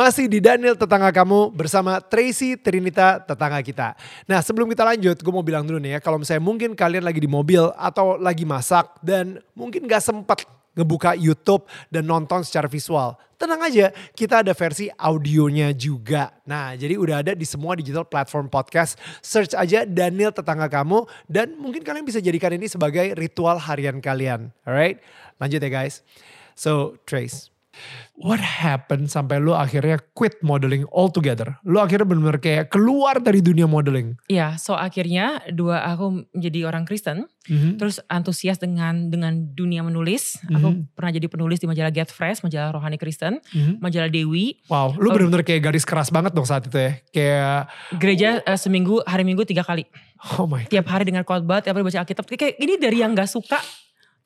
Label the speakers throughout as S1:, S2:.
S1: Masih di Daniel tetangga kamu bersama Tracy Trinita tetangga kita. Nah sebelum kita lanjut gue mau bilang dulu nih ya kalau misalnya mungkin kalian lagi di mobil atau lagi masak dan mungkin gak sempat ngebuka YouTube dan nonton secara visual. Tenang aja, kita ada versi audionya juga. Nah, jadi udah ada di semua digital platform podcast. Search aja Daniel tetangga kamu dan mungkin kalian bisa jadikan ini sebagai ritual harian kalian. Alright, lanjut ya guys. So, Trace, What happened sampai lu akhirnya quit modeling altogether? Lu akhirnya benar-benar kayak keluar dari dunia modeling.
S2: Iya, so akhirnya dua aku menjadi orang Kristen,
S1: Mhm.
S2: terus antusias dengan dengan dunia menulis.
S1: Mhm.
S2: Aku pernah jadi penulis di majalah Get Fresh, majalah rohani Kristen,
S1: Mhm.
S2: majalah Dewi.
S1: Wow, lu benar-benar kayak garis keras banget dong saat itu ya. Kayak,
S2: Gereja eh, seminggu, hari Minggu tiga kali.
S1: oh my god.
S2: Tiap hari dengar khotbah, tiap hari baca Alkitab. Kayak ini dari yang gak suka,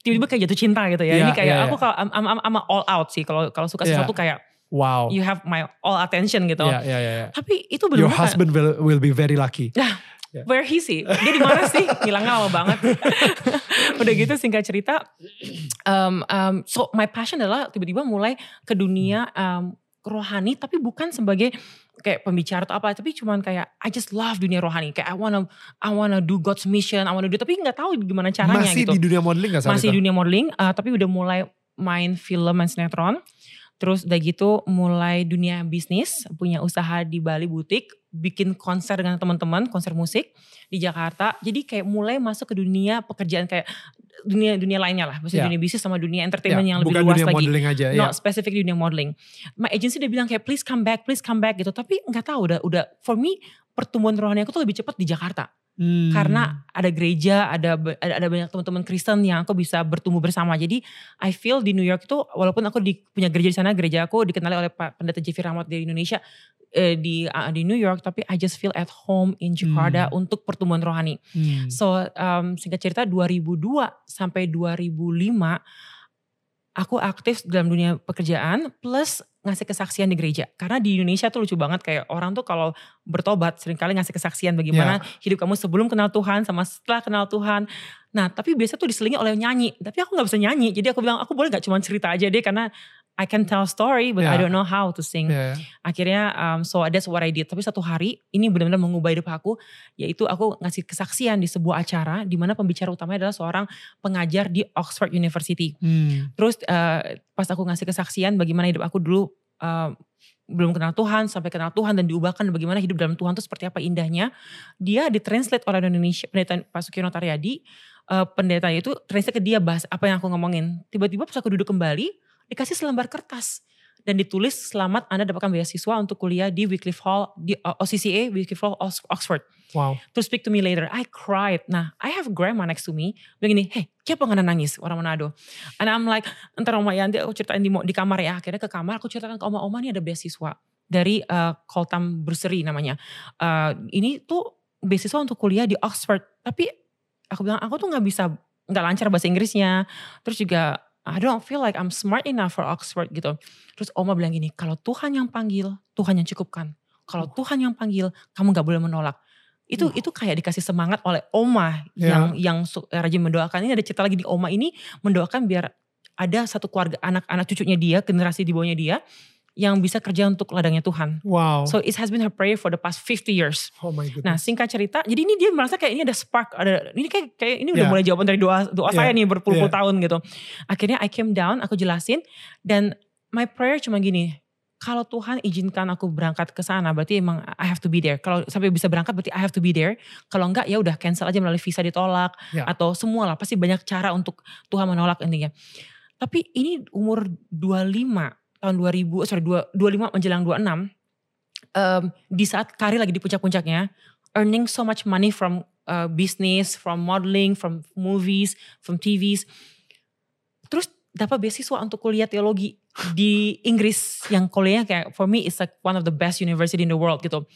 S2: tiba-tiba kayak jatuh cinta gitu ya.
S1: Iya,
S2: ini kayak
S1: iya,
S2: aku
S1: iya.
S2: kalau I'm, I'm, I'm- I'm all out sih. Kalau kalau suka
S1: Iya.
S2: sesuatu kayak
S1: Wow.
S2: you have my all attention gitu.
S1: Iya, iya, iya.
S2: Tapi itu
S1: Your
S2: benar-benar
S1: husband will, will be very lucky.
S2: Nah,
S1: Ya.
S2: where he sih? Dia di mana sih? Ngilangnya lama banget. Udah gitu singkat cerita, um, um, so my passion adalah tiba-tiba mulai ke dunia um, rohani, tapi bukan sebagai kayak pembicara atau apa, tapi cuman kayak I just love dunia rohani. Kayak I wanna I wanna do God's mission, I wanna do, tapi nggak tahu gimana caranya
S1: Masih
S2: gitu.
S1: di dunia modeling gak
S2: Masih
S1: itu?
S2: dunia modeling, uh, tapi udah mulai main film dan sinetron. Terus udah gitu mulai dunia bisnis, punya usaha di Bali butik, bikin konser dengan teman-teman, konser musik di Jakarta. Jadi kayak mulai masuk ke dunia pekerjaan kayak dunia dunia lainnya lah, maksudnya
S1: Ya.
S2: dunia bisnis sama dunia
S1: Ya,
S2: entertainment yang lebih
S1: bukan
S2: luas
S1: dunia
S2: lagi.
S1: modeling aja. ya.
S2: Not specific di dunia modeling. My agency dia bilang kayak please come back, please come back gitu. Tapi nggak tahu udah udah for me pertumbuhan rohani aku tuh lebih cepat di Jakarta
S1: Hmm.
S2: karena ada gereja, ada ada, ada banyak teman-teman Kristen yang aku bisa bertumbuh bersama. Jadi I feel di New York itu walaupun aku di, punya gereja di sana, gereja aku dikenali oleh Pak Pendeta Jeffrey Rahmat dari Indonesia eh, di ah, di New York, tapi I just feel at home in Jakarta untuk pertumbuhan rohani.
S1: Hmm.
S2: So um, singkat cerita 2002 sampai 2005 aku aktif dalam dunia pekerjaan plus ngasih kesaksian di gereja. Karena di Indonesia tuh lucu banget kayak orang tuh kalau bertobat sering kali ngasih kesaksian bagaimana hidup kamu sebelum kenal Tuhan sama setelah kenal Tuhan. Nah tapi biasa tuh diselingi oleh nyanyi. Tapi aku gak bisa nyanyi. Jadi aku bilang aku boleh gak cuma cerita aja deh karena I can tell story but I
S1: Ya.
S2: don't know how to sing
S1: ya.
S2: akhirnya um, so that's what I did tapi satu hari ini benar-benar mengubah hidup aku yaitu aku ngasih kesaksian di sebuah acara di mana pembicara utamanya adalah seorang pengajar di Oxford University
S1: Hmm.
S2: terus uh, pas aku ngasih kesaksian bagaimana hidup aku dulu uh, belum kenal Tuhan sampai kenal Tuhan dan diubahkan bagaimana hidup dalam Tuhan itu seperti apa indahnya dia ditranslate oleh Indonesia pendeta Pak Sukiono Taryadi uh, pendeta itu translate ke dia bahas apa yang aku ngomongin tiba-tiba pas aku duduk kembali dikasih selembar kertas dan ditulis selamat Anda dapatkan beasiswa untuk kuliah di Wycliffe Hall di uh, OCCA Wycliffe Hall Ox- Oxford
S1: Wow.
S2: to speak to me later. I cried. Nah, I have grandma next to me. Bilang gini, hey, siapa nggak nangis orang Manado? And I'm like, entar Oma Yanti aku ceritain di, di kamar ya. Akhirnya ke kamar aku ceritakan ke Oma, Oma ini ada beasiswa dari uh, Coltam Bursary namanya. Uh, ini tuh beasiswa untuk kuliah di Oxford. Tapi aku bilang, aku tuh nggak bisa, nggak lancar bahasa Inggrisnya. Terus juga I don't feel like I'm smart enough for Oxford gitu. Terus Oma bilang gini, kalau Tuhan yang panggil, Tuhan yang cukupkan. Kalau Tuhan yang panggil, kamu nggak boleh menolak. Itu itu kayak dikasih semangat oleh Oma
S1: Ya.
S2: yang yang su- rajin mendoakan. Ini ada cerita lagi di Oma ini mendoakan biar ada satu keluarga anak-anak cucunya dia, generasi di bawahnya dia yang bisa kerja untuk ladangnya Tuhan.
S1: Wow.
S2: So it has been her prayer for the past 50 years.
S1: oh my goodness.
S2: Nah singkat cerita, jadi ini dia merasa kayak ini ada spark, ada ini kayak kayak ini udah
S1: Yeah.
S2: mulai jawaban dari doa doa
S1: Yeah.
S2: saya nih berpuluh-puluh
S1: Yeah.
S2: tahun gitu. Akhirnya I came down, aku jelasin dan my prayer cuma gini, kalau Tuhan izinkan aku berangkat ke sana, berarti emang I have to be there. Kalau sampai bisa berangkat berarti I have to be there. Kalau enggak ya udah cancel aja melalui visa ditolak
S1: Yeah.
S2: atau semua lah pasti banyak cara untuk Tuhan menolak intinya. Tapi ini umur 25 tahun 2000 sorry 2, 25 menjelang 26 um, di saat karir lagi di puncak-puncaknya earning so much money from uh, business, from modeling, from movies, from TVs. Terus dapat beasiswa untuk kuliah teologi di Inggris yang kuliahnya kayak for me it's like one of the best university in the world gitu.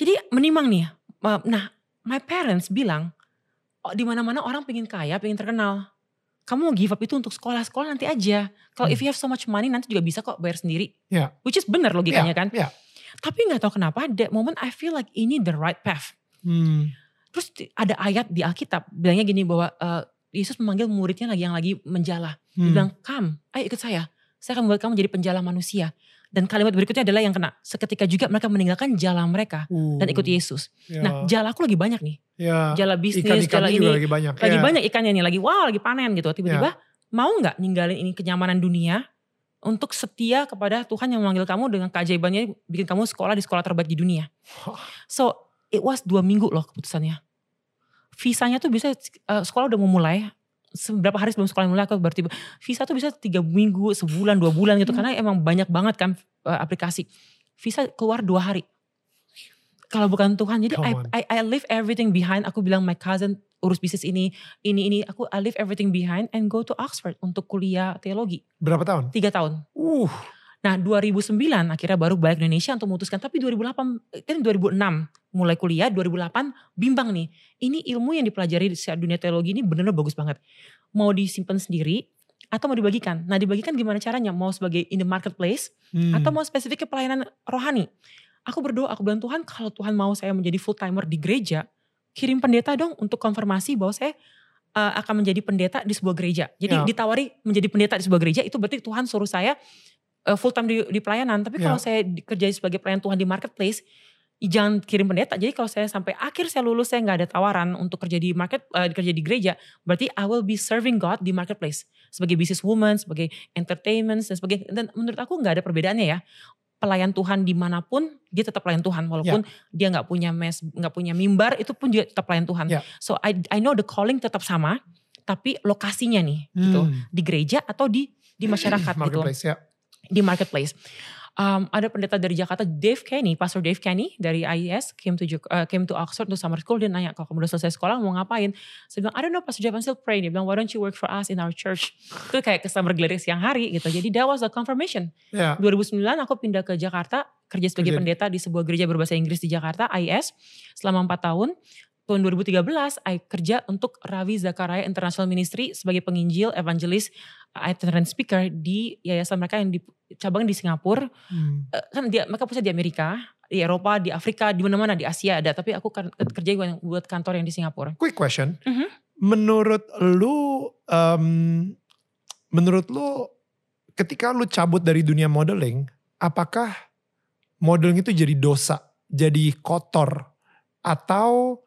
S2: Jadi menimang nih. Nah, my parents bilang oh, di mana-mana orang pengen kaya, pengen terkenal. Kamu mau give up itu untuk sekolah-sekolah nanti aja. Kalau
S1: Hmm.
S2: if you have so much money nanti juga bisa kok bayar sendiri.
S1: Ya.
S2: Which is benar logikanya kan.
S1: Ya.
S2: Tapi nggak tahu kenapa that moment I feel like ini the right path.
S1: Hmm.
S2: Terus ada ayat di Alkitab bilangnya gini bahwa eh, Yesus memanggil muridnya lagi yang lagi menjala. Dia
S1: Hmm.
S2: bilang, "Come, ayo ikut saya. Saya akan membuat kamu menjadi penjala manusia." Dan kalimat berikutnya adalah yang kena. Seketika juga mereka meninggalkan jala mereka dan ikut
S1: Uh,
S2: Yesus.
S1: ya.
S2: Nah, jala aku lagi banyak nih.
S1: Ya.
S2: Jala bisnis,
S1: Ikan-ikannya
S2: jala ini.
S1: lagi banyak.
S2: lagi
S1: ya.
S2: banyak ikannya nih, lagi wow, lagi panen gitu. Tiba-tiba mau nggak ninggalin ini kenyamanan dunia untuk setia kepada Tuhan yang memanggil kamu dengan keajaibannya bikin kamu sekolah di sekolah terbaik di dunia. So it was dua minggu loh keputusannya. Visanya tuh bisa eh, sekolah udah mau mulai. Seberapa hari sebelum sekolah mulai aku berarti visa tuh bisa tiga minggu, sebulan, dua bulan gitu karena emang banyak banget kan eh, aplikasi. Visa keluar dua hari. Kalau bukan Tuhan, jadi I. I, I leave everything behind. Aku bilang my cousin urus bisnis ini, ini, ini. Aku I leave everything behind and go to Oxford untuk kuliah teologi.
S1: Berapa tahun?
S2: Tiga tahun.
S1: Uh.
S2: Nah 2009 akhirnya baru balik ke Indonesia untuk memutuskan. Tapi 2008, kan 2006 mulai kuliah, 2008 bimbang nih. Ini ilmu yang dipelajari di dunia teologi ini benar-benar bagus banget. Mau disimpan sendiri atau mau dibagikan. Nah dibagikan gimana caranya? Mau sebagai in the marketplace
S1: Hmm.
S2: atau mau spesifik ke pelayanan rohani. Aku berdoa, aku bilang Tuhan kalau Tuhan mau saya menjadi full timer di gereja, kirim pendeta dong untuk konfirmasi bahwa saya uh, akan menjadi pendeta di sebuah gereja. Jadi
S1: Ya.
S2: ditawari menjadi pendeta di sebuah gereja itu berarti Tuhan suruh saya uh, full time di, di pelayanan. Tapi kalau
S1: Ya.
S2: saya kerja sebagai pelayan Tuhan di marketplace, jangan kirim pendeta. Jadi kalau saya sampai akhir saya lulus saya nggak ada tawaran untuk kerja di market uh, kerja di gereja, berarti I will be serving God di marketplace sebagai business woman, sebagai entertainment dan sebagainya. Dan menurut aku nggak ada perbedaannya ya. Pelayan Tuhan di mana pun dia tetap pelayan Tuhan walaupun dia nggak punya mes, nggak punya mimbar itu pun juga tetap pelayan Tuhan.
S1: Ya.
S2: So I I know the calling tetap sama, tapi lokasinya nih gitu
S1: Hmm.
S2: di gereja atau di di masyarakat gitu
S1: ya.
S2: Di marketplace. Um, ada pendeta dari Jakarta, Dave Kenny, Pastor Dave Kenny dari IES came to uh, came to Oxford untuk summer school. Dia nanya kalau kamu udah selesai sekolah mau ngapain? Saya bilang, I don't know Pastor Jeff, I'm still praying. Dia bilang, why don't you work for us in our church? Itu kayak ke summer gathering siang hari gitu. Jadi that was a confirmation.
S1: Ya.
S2: 2009 aku pindah ke Jakarta kerja sebagai
S1: Kerja-
S2: pendeta di sebuah gereja berbahasa Inggris di Jakarta, IES, selama 4 tahun. Tahun 2013, I kerja untuk Ravi Zakaria International Ministry sebagai penginjil, evangelis, itinerant speaker di yayasan mereka yang di cabang di Singapura.
S1: Hmm.
S2: Eh, Kan dia mereka pusat di Amerika, di Eropa, di Afrika, di mana-mana di Asia ada. Tapi aku kan- kerja buat- buat kantor yang di Singapura.
S1: Quick question.
S2: Mhm.
S1: Menurut lu, em, menurut lu, ketika lu cabut dari dunia modeling, apakah modeling itu jadi dosa, jadi kotor, atau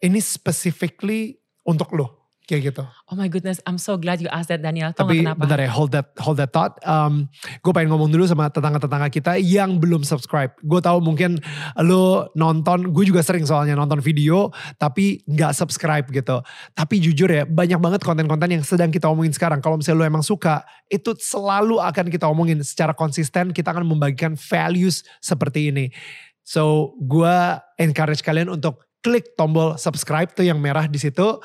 S1: ini specifically untuk lu, kayak gitu?
S2: Oh my goodness, I'm so glad you asked that Daniel. Tahu
S1: Tapi
S2: kenapa?
S1: bentar ya, hold that, hold that thought. Um, gue pengen ngomong dulu sama tetangga-tetangga kita yang belum subscribe. Gue tahu mungkin lo nonton, gue juga sering soalnya nonton video, tapi nggak subscribe gitu. Tapi jujur ya, banyak banget konten-konten yang sedang kita omongin sekarang. Kalau misalnya lo emang suka, itu selalu akan kita omongin secara konsisten. Kita akan membagikan values seperti ini. So, gue encourage kalian untuk klik tombol subscribe tuh yang merah di situ.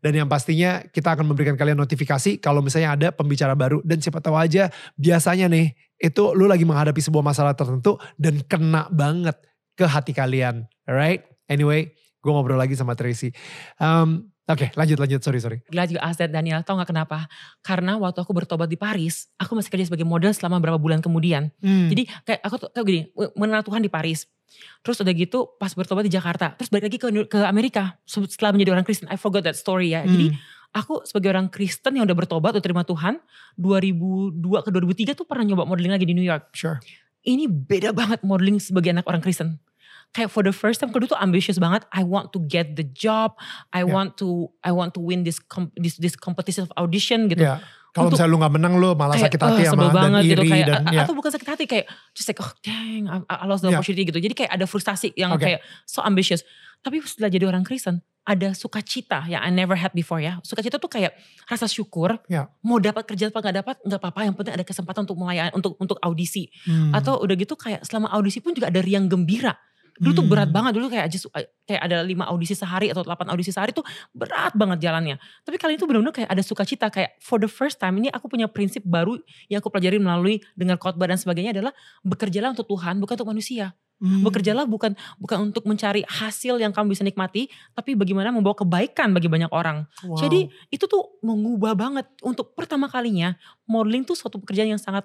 S1: Dan yang pastinya kita akan memberikan kalian notifikasi kalau misalnya ada pembicara baru. Dan siapa tahu aja biasanya nih itu lu lagi menghadapi sebuah masalah tertentu dan kena banget ke hati kalian. Alright? Anyway, gue ngobrol lagi sama Tracy. Um, Oke lanjut lanjut sorry sorry.
S2: Glad you asked that Daniel. Tahu nggak kenapa? Karena waktu aku bertobat di Paris, aku masih kerja sebagai model selama berapa bulan kemudian.
S1: Hmm.
S2: Jadi kayak aku tuh kayak gini, mengenal Tuhan di Paris. Terus udah gitu pas bertobat di Jakarta. Terus balik lagi ke, ke Amerika setelah menjadi orang Kristen. I forgot that story ya. Jadi
S1: Hmm.
S2: aku sebagai orang Kristen yang udah bertobat, udah terima Tuhan. 2002 ke 2003 tuh pernah nyoba modeling lagi di New York.
S1: sure.
S2: Ini beda banget modeling sebagai anak orang Kristen. Kayak for the first time, kedua tuh ambitious banget. I want to get the job. I
S1: Yeah.
S2: want to I want to win this com- this this competition of audition gitu
S1: Ya. Kalau misalnya lu gak menang lu malah
S2: kayak
S1: sakit hati
S2: "Ugh,
S1: sama dan
S2: banget
S1: iri
S2: gitu kayak
S1: dan ya.
S2: atau bukan sakit hati kayak just like oh dang I, lost the
S1: Yeah.
S2: opportunity gitu jadi kayak ada frustasi yang
S1: Oke.
S2: kayak so ambitious tapi setelah jadi orang Kristen ada sukacita yang I never had before ya sukacita tuh kayak rasa syukur
S1: Yeah.
S2: mau dapat kerja apa nggak dapat nggak apa-apa yang penting ada kesempatan untuk melayani untuk untuk audisi
S1: Hmm.
S2: atau udah gitu kayak selama audisi pun juga ada riang gembira dulu tuh
S1: Hmm.
S2: berat banget dulu kayak just kayak ada lima audisi sehari atau delapan audisi sehari tuh berat banget jalannya tapi kali itu benar-benar kayak ada sukacita kayak for the first time ini aku punya prinsip baru yang aku pelajari melalui dengar khotbah dan sebagainya adalah bekerjalah untuk Tuhan bukan untuk manusia
S1: Hmm.
S2: Bekerjalah bukan bukan untuk mencari hasil yang kamu bisa nikmati, tapi bagaimana membawa kebaikan bagi banyak orang.
S1: Wow.
S2: Jadi itu tuh mengubah banget untuk pertama kalinya modeling tuh suatu pekerjaan yang sangat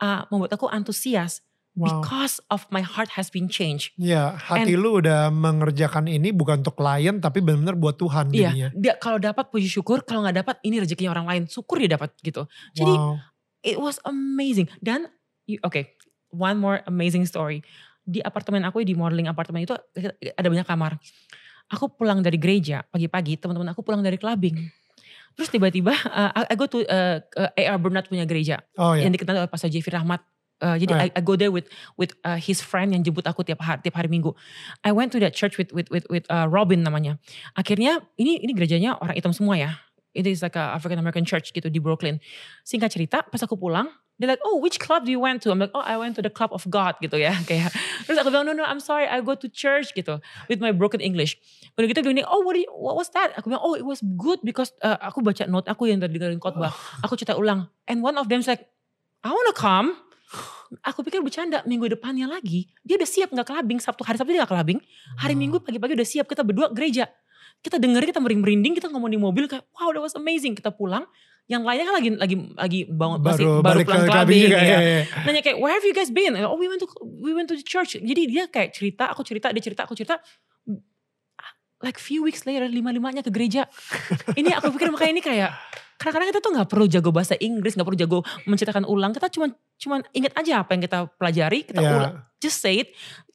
S2: uh, membuat aku antusias
S1: wow.
S2: because of my heart has been changed.
S1: Ya, hati lu udah mengerjakan ini bukan untuk klien tapi benar-benar buat Tuhan
S2: Iya,
S1: jadinya.
S2: dia kalau dapat puji syukur, kalau nggak dapat ini rezekinya orang lain, syukur dia dapat gitu. Jadi
S1: wow.
S2: it was amazing. Dan you- oke, one more amazing story. Di apartemen aku di modeling apartemen itu ada banyak kamar. Aku pulang dari gereja pagi-pagi, teman-teman aku pulang dari clubbing. Terus tiba-tiba uh, I go to uh, uh, AR Bernard punya gereja
S1: Oh ya.
S2: yang dikenal oleh Pastor Jeffrey Rahmat. Uh, jadi
S1: Right.
S2: I, I go there with with uh, his friend yang jemput aku tiap hari tiap hari Minggu. I went to that church with with with with uh, Robin namanya. Akhirnya ini ini gerejanya orang hitam semua ya. It is like a African American church gitu di Brooklyn. Singkat cerita, pas aku pulang, they're like, oh which club do you went to? I'm like, oh I went to the club of God gitu ya. Kayak terus aku bilang, no no I'm sorry, I go to church gitu with my broken English. Udah gitu dia bilang, oh what, you- what was that? Aku bilang, oh it was good because uh, aku baca note aku yang tadi dengerin khotbah. Aku cerita ulang. And one of them's like, I wanna come. Aku pikir bercanda minggu depannya lagi. Dia udah siap nggak kelabing. Sabtu hari Sabtu dia nggak kelabing. Hari
S1: Wow.
S2: Minggu pagi-pagi udah siap. Kita berdua gereja. Kita dengerin, kita merinding, kita ngomong di mobil kayak wow that was amazing. Kita pulang. Yang lainnya kan lagi lagi lagi bangun masih
S1: baru
S2: baru
S1: balik ke
S2: pulang
S1: clubbing juga
S2: ya.
S1: ya. ya.
S2: Nanya kayak where have you guys been? Oh we went to we went to the church. Jadi dia kayak cerita, aku cerita, dia cerita, aku cerita. Like few weeks later lima-limanya ke gereja. ini aku pikir makanya ini kayak kadang-kadang kita tuh nggak perlu jago bahasa Inggris, nggak perlu jago menceritakan ulang. Kita cuma cuman ingat aja apa yang kita pelajari, kita
S1: Ya.
S2: ulang. Just say it.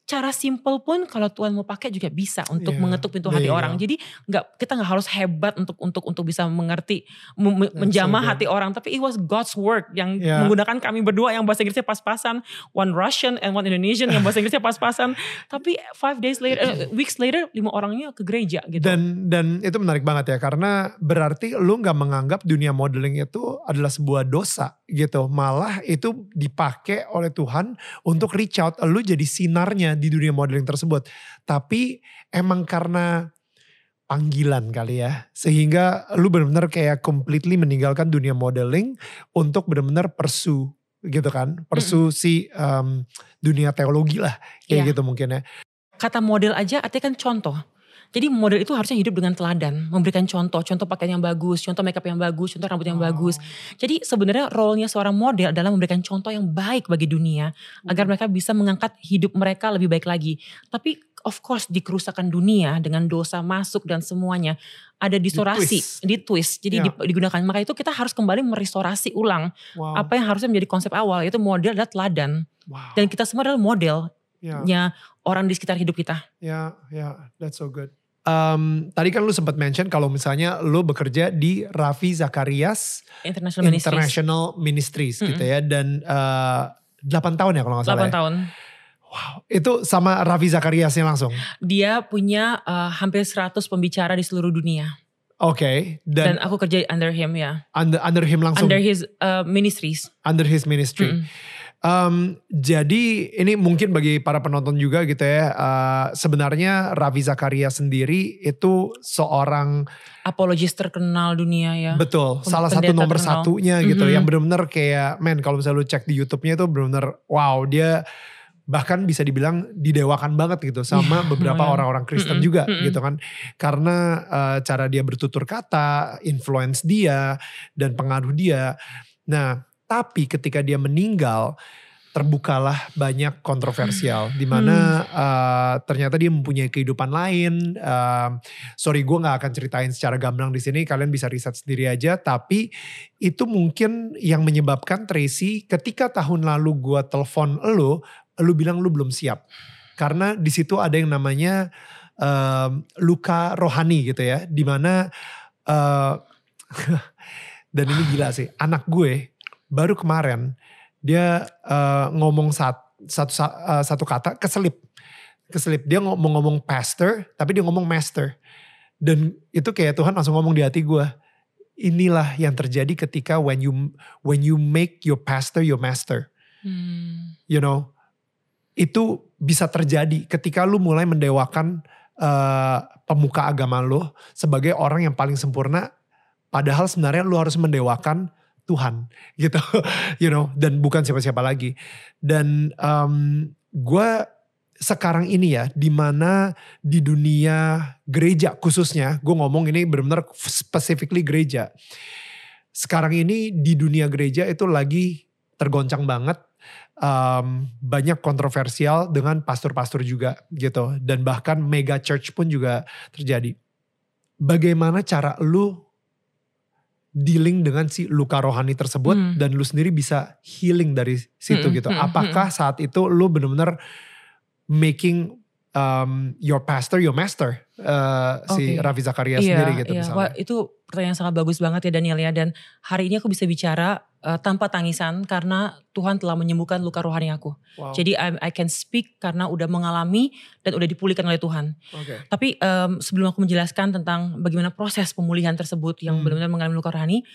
S2: Cara simple pun kalau Tuhan mau pakai juga bisa untuk
S1: Ya,
S2: mengetuk pintu hati
S1: you
S2: orang. Jadi nggak kita nggak harus hebat untuk untuk untuk bisa mengerti, mem-
S1: That's so
S2: menjamah
S1: good.
S2: hati orang. Tapi it was God's work yang
S1: Ya.
S2: menggunakan kami berdua yang bahasa Inggrisnya pas-pasan, one Russian and one Indonesian yang bahasa Inggrisnya pas-pasan. Tapi five days later, eh, weeks later, lima orangnya ke gereja gitu.
S1: Dan dan itu menarik banget ya karena berarti lu nggak menganggap dunia modeling itu adalah sebuah dosa gitu. Malah itu dipakai oleh Tuhan untuk reach out lu jadi sinarnya di dunia modeling tersebut. Tapi emang karena panggilan kali ya. Sehingga lu benar-benar kayak completely meninggalkan dunia modeling untuk benar-benar pursue gitu kan. Pursue si um, dunia teologi lah kayak
S2: Iya.
S1: gitu mungkin ya.
S2: Kata model aja artinya kan contoh. Jadi model itu harusnya hidup dengan teladan, memberikan contoh, contoh pakaian yang bagus, contoh makeup yang bagus, contoh rambut yang
S1: Wow.
S2: bagus. Jadi sebenarnya role-nya seorang model adalah memberikan contoh yang baik bagi dunia agar mereka bisa mengangkat hidup mereka lebih baik lagi. Tapi of course di kerusakan dunia dengan dosa masuk dan semuanya ada distorasi,
S1: Ditwist.
S2: di twist. Jadi dip- digunakan. Maka itu kita harus kembali merestorasi ulang
S1: Wow.
S2: apa yang harusnya menjadi konsep awal yaitu model adalah teladan
S1: wow.
S2: dan kita semua adalah modelnya
S1: Ya.
S2: orang di sekitar hidup kita.
S1: Ya, ya, that's so good. Um, tadi kan lu sempat mention kalau misalnya lu bekerja di Raffi Zakarias
S2: International Ministries.
S1: International Ministries gitu ya dan uh, 8 tahun ya kalau nggak salah
S2: 8
S1: ya.
S2: tahun.
S1: Wow, itu sama Raffi Zakariasnya langsung.
S2: Dia punya uh, hampir 100 pembicara di seluruh dunia.
S1: Oke,
S2: Dan,
S1: dan,
S2: aku kerja under him ya.
S1: under under him langsung
S2: Under his uh, ministries.
S1: under his ministry.
S2: Mm-mm.
S1: Um, jadi ini mungkin bagi para penonton juga gitu ya. uh, sebenarnya Raffi Zakaria sendiri itu seorang
S2: Apologis terkenal dunia ya.
S1: Betul, salah satu nomor
S2: terkenal.
S1: satunya gitu,
S2: Mhm.
S1: yang bener-bener kayak, men kalau misalnya lu cek di YouTube-nya itu bener-bener, wow dia bahkan bisa dibilang didewakan banget gitu sama
S2: Iya,
S1: beberapa orang-orang Kristen
S2: Mm-mm,
S1: juga
S2: mm-mm.
S1: gitu kan, karena eh, cara dia bertutur kata, influence dia dan pengaruh dia. Nah, tapi ketika dia meninggal terbukalah banyak kontroversial di mana eh, ternyata dia mempunyai kehidupan lain. eh, sorry gue nggak akan ceritain secara gamblang di sini, kalian bisa riset sendiri aja. Tapi itu mungkin yang menyebabkan Tracy ketika tahun lalu gue telepon lo, lo bilang lo belum siap karena di situ ada yang namanya em, luka rohani gitu ya, di mana eh, dan ini gila sih, anak gue baru kemarin dia eh, ngomong sat, satu sa- eh, satu kata keselip, keselip. Dia ngomong ngomong pastor, tapi dia ngomong master, dan itu kayak Tuhan langsung ngomong di hati gue, inilah yang terjadi ketika when you when you make your pastor your master,
S2: Hmm.
S1: you know, itu bisa terjadi ketika lu mulai mendewakan eh, pemuka agama lu sebagai orang yang paling sempurna padahal sebenarnya lu harus mendewakan Tuhan gitu you know dan bukan siapa-siapa lagi dan gue sekarang ini ya, di mana di dunia gereja khususnya, gue ngomong ini benar-benar specifically gereja. Sekarang ini di dunia gereja itu lagi tergoncang banget, um, banyak kontroversial dengan pastor-pastor juga gitu, dan bahkan mega church pun juga terjadi. Bagaimana cara lu dealing dengan si luka rohani tersebut
S2: Hmm.
S1: dan lu sendiri bisa healing dari situ
S2: Mm-mm,
S1: gitu.
S2: mm-mm,
S1: Apakah saat itu lu bener-bener making um, your pastor your master uh, si
S2: Oke.
S1: Raffi Zakaria sendiri gitu
S2: iya.
S1: misalnya.
S2: Wah, itu pertanyaan yang sangat bagus banget ya Daniel ya. Dan hari ini aku bisa bicara eh, tanpa tangisan karena Tuhan telah menyembuhkan luka rohani aku.
S1: Wow.
S2: Jadi I, I can speak karena udah mengalami dan udah dipulihkan oleh Tuhan.
S1: Oke.
S2: Tapi em, sebelum aku menjelaskan tentang bagaimana proses pemulihan tersebut yang
S1: Hmm.
S2: benar-benar mengalami luka rohani,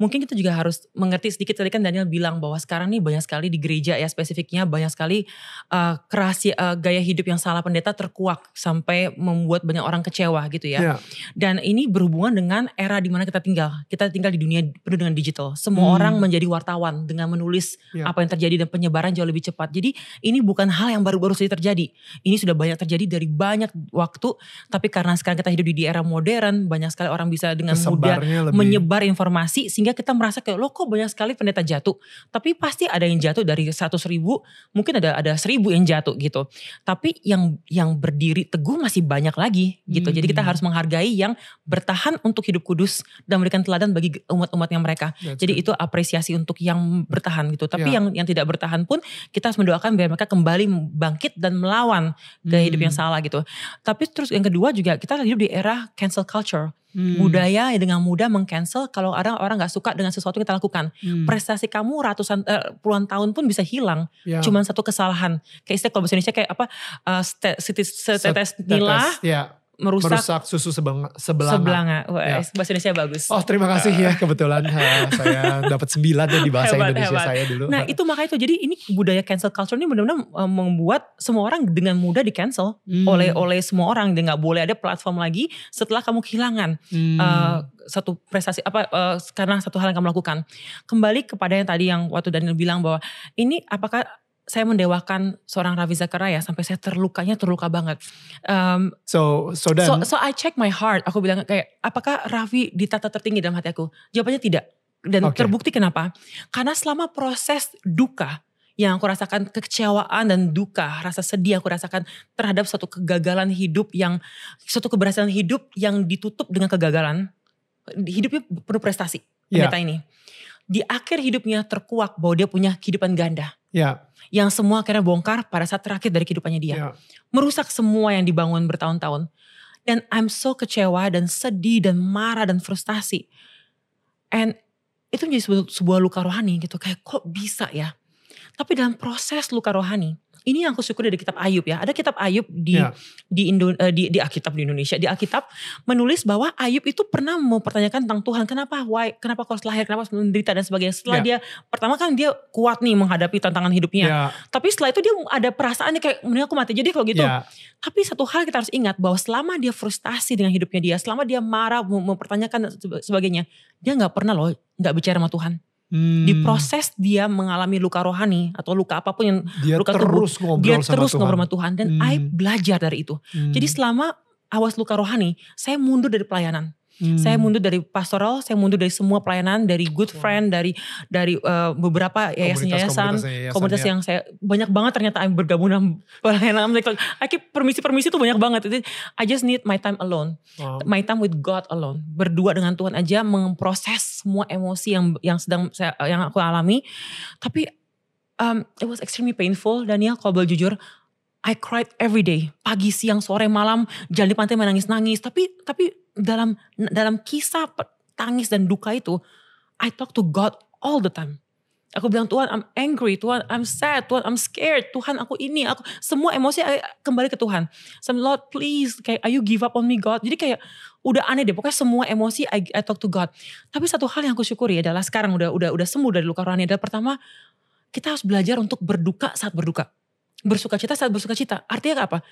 S2: mungkin kita juga harus mengerti sedikit tadi kan Daniel bilang bahwa sekarang nih banyak sekali di gereja ya spesifiknya banyak sekali eh, kerasi eh, gaya hidup yang salah pendeta terkuak sampai membuat banyak orang kecewa gitu ya.
S1: Iya.
S2: Dan ini berhubungan dengan era di mana kita tinggal. Kita tinggal di dunia penuh dengan digital. Semua
S1: Hmm.
S2: orang menjadi wartawan dengan menulis
S1: Ya.
S2: apa yang terjadi dan penyebaran jauh lebih cepat. Jadi ini bukan hal yang baru-baru saja terjadi. Ini sudah banyak terjadi dari banyak waktu. Tapi karena sekarang kita hidup di era modern, banyak sekali orang bisa dengan mudah
S1: Kesebarnya lebih.
S2: menyebar informasi sehingga kita merasa kayak lo kok banyak sekali pendeta jatuh tapi pasti ada yang jatuh dari 100 ribu mungkin ada ada seribu yang jatuh gitu tapi yang yang berdiri teguh masih banyak lagi gitu jadi kita
S1: Hmm.
S2: harus menghargai yang bertahan untuk hidup kudus dan memberikan teladan bagi umat-umatnya mereka
S1: That's
S2: jadi
S1: good.
S2: itu apresiasi untuk yang bertahan gitu tapi
S1: Ya.
S2: yang yang tidak bertahan pun kita harus mendoakan biar mereka kembali bangkit dan melawan gaya hidup yang
S1: Hmm.
S2: salah gitu tapi terus yang kedua juga kita hidup di era cancel culture
S1: Hmm.
S2: budaya yang dengan mudah mengcancel kalau ada orang nggak suka dengan sesuatu yang kita lakukan.
S1: Hmm.
S2: Prestasi kamu ratusan eh, puluhan tahun pun bisa hilang.
S1: Ya.
S2: Cuman satu kesalahan. Kayak istilah kalau bahasa Indonesia kayak apa? eh, setis- setetes nila
S1: ya,
S2: merusak,
S1: merusak susu sebelanga, sebelanga.
S2: sebelanga. Wah,
S1: Ya.
S2: Bahasa Indonesia bagus.
S1: Oh terima kasih ya kebetulan ha, saya dapat sembilan ya di bahasa
S2: Hebat,
S1: Indonesia
S2: hebat.
S1: saya dulu.
S2: Nah itu makanya itu jadi ini budaya cancel culture ini benar-benar eh, membuat semua orang dengan mudah di cancel
S1: Hmm.
S2: oleh oleh semua orang dan nggak boleh ada platform lagi setelah kamu kehilangan
S1: Hmm.
S2: eh, satu prestasi apa eh, karena satu hal yang kamu lakukan. Kembali kepada yang tadi yang waktu Daniel bilang bahwa ini apakah saya mendewakan seorang Ravi Zakaria sampai saya terlukanya terluka banget. Um,
S1: so so dan
S2: so, so I check my heart. Aku bilang kayak apakah Ravi ditata tertinggi dalam hati aku? Jawabannya tidak. Dan
S1: Oke.
S2: terbukti kenapa? Karena selama proses duka yang aku rasakan kekecewaan dan duka, rasa sedih aku rasakan terhadap suatu kegagalan hidup yang suatu keberhasilan hidup yang ditutup dengan kegagalan. Hidupnya penuh prestasi
S1: Ya.
S2: pendeta ini. Di akhir hidupnya terkuak bahwa dia punya kehidupan ganda
S1: ya
S2: yang semua akhirnya bongkar pada saat terakhir dari kehidupannya dia
S1: ya
S2: merusak semua yang dibangun bertahun-tahun. Dan I'm so kecewa dan sedih dan marah dan frustasi. And itu menjadi sebuah, sebuah luka rohani gitu. Kayak kok bisa ya? Tapi dalam proses luka rohani, ini yang aku syukuri dari kitab Ayub ya. Ada kitab Ayub di
S1: Ya.
S2: di Indo eh, di, di Alkitab di Indonesia, di Alkitab menulis bahwa Ayub itu pernah mempertanyakan tentang Tuhan, kenapa why, kenapa kau harus lahir, kenapa harus menderita dan sebagainya. Setelah
S1: Ya.
S2: dia pertama kan dia kuat nih menghadapi tantangan hidupnya.
S1: ya
S2: Tapi setelah itu dia ada perasaannya kayak mending aku mati. Jadi kalau gitu
S1: ya
S2: tapi satu hal kita harus ingat bahwa selama dia frustasi dengan hidupnya dia, selama dia marah, mem- mempertanyakan sebagainya, dia nggak pernah loh nggak bicara sama Tuhan.
S1: Hmm.
S2: Di proses dia mengalami luka rohani atau luka apa pun yang
S1: dia
S2: luka tubuh,
S1: terus ngobrol
S2: dia
S1: sama
S2: terus
S1: Tuhan.
S2: ngobrol sama Tuhan dan
S1: Hmm.
S2: I belajar dari itu.
S1: Hmm.
S2: Jadi selama awas luka rohani, saya mundur dari pelayanan.
S1: Hmm.
S2: Saya mundur dari pastoral, saya mundur dari semua pelayanan, dari good
S1: Wow.
S2: friend, dari dari eh, beberapa yayasan-yayasan,
S1: Komunitas-komunitas
S2: komunitas
S1: yayasan, ya.
S2: yang saya banyak banget ternyata I'm bergabung dalam pelayanan. I keep permisi-permisi tuh banyak banget. Jadi, I just need my time alone,
S1: Oh.
S2: my time with God alone. Berdua dengan Tuhan aja memproses semua emosi yang yang sedang saya yang aku alami. Tapi um, it was extremely painful Daniel kalau boleh jujur. I cried every day, pagi, siang, sore, malam, jalan di pantai menangis-nangis. Tapi tapi dalam dalam kisah tangis dan duka itu, I talk to God all the time. Aku bilang Tuhan, I'm angry, Tuhan, I'm sad, Tuhan, I'm scared, Tuhan, aku ini, aku semua emosi I- kembali ke Tuhan. So, Lord, please, kayak, are you give up on me, God? Jadi kayak udah aneh deh, pokoknya semua emosi I, I talk to God. Tapi satu hal yang aku syukuri adalah sekarang udah udah udah sembuh dari luka rohani adalah pertama kita harus belajar untuk berduka saat berduka. Bersuka cita saat bersuka cita. Artinya apa?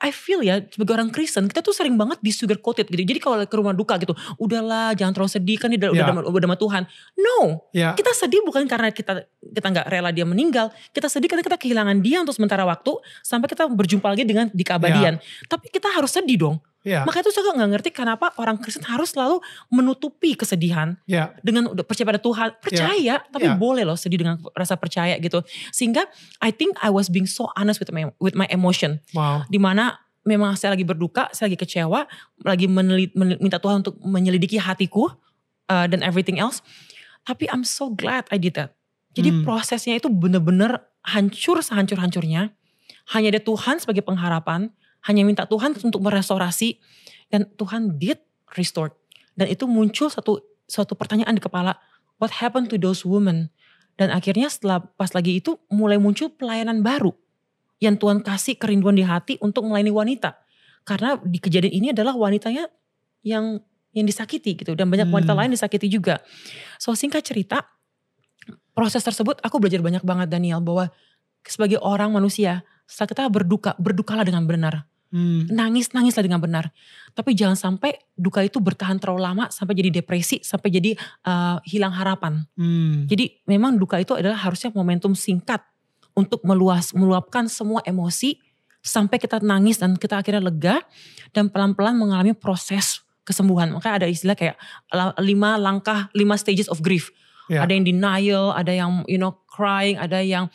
S2: I feel ya sebagai orang Kristen kita tuh sering banget di sugar coated gitu. Jadi kalau ke rumah duka gitu, udahlah jangan terlalu sedih kan udah,
S1: Ya.
S2: udah, udah sama Tuhan. No,
S1: Ya.
S2: kita sedih bukan karena kita kita nggak rela dia meninggal. Kita sedih karena kita kehilangan dia untuk sementara waktu sampai kita berjumpa lagi dengan di keabadian. Tapi kita harus sedih dong.
S1: Ya.
S2: Makanya tuh saya nggak ngerti kenapa orang Kristen harus selalu menutupi kesedihan
S1: Ya.
S2: dengan udah percaya pada Tuhan. Percaya, tapi
S1: Ya.
S2: boleh loh sedih dengan rasa percaya gitu. Sehingga I think I was being so honest with my with my emotion.
S1: Wow.
S2: Di mana memang saya lagi berduka, saya lagi kecewa, lagi menelit, menel- minta Tuhan untuk menyelidiki hatiku uh, dan everything else. Tapi I'm so glad I did that. Jadi
S1: Hmm.
S2: prosesnya itu bener-bener hancur sehancur-hancurnya. Hanya ada Tuhan sebagai pengharapan. Hanya minta Tuhan untuk merestorasi. Dan Tuhan did restore. Dan itu muncul satu suatu pertanyaan di kepala. What happened to those women? Dan akhirnya setelah pas lagi itu mulai muncul pelayanan baru. Yang Tuhan kasih kerinduan di hati untuk melayani wanita. Karena di kejadian ini adalah wanitanya yang yang disakiti gitu. Dan banyak wanita
S1: Hmm.
S2: lain disakiti juga. So singkat cerita, proses tersebut aku belajar banyak banget Daniel. Bahwa sebagai orang manusia, setelah kita berduka, berdukalah dengan benar.
S1: Hmm.
S2: Nangis, nangislah dengan benar. Tapi jangan sampai duka itu bertahan terlalu lama sampai jadi depresi, sampai jadi uh, hilang harapan.
S1: Hmm.
S2: Jadi memang duka itu adalah harusnya momentum singkat untuk meluas, meluapkan semua emosi sampai kita nangis dan kita akhirnya lega dan pelan-pelan mengalami proses kesembuhan. Makanya ada istilah kayak lima langkah, lima stages of grief.
S1: Ya.
S2: Ada yang denial, ada yang you know crying, ada yang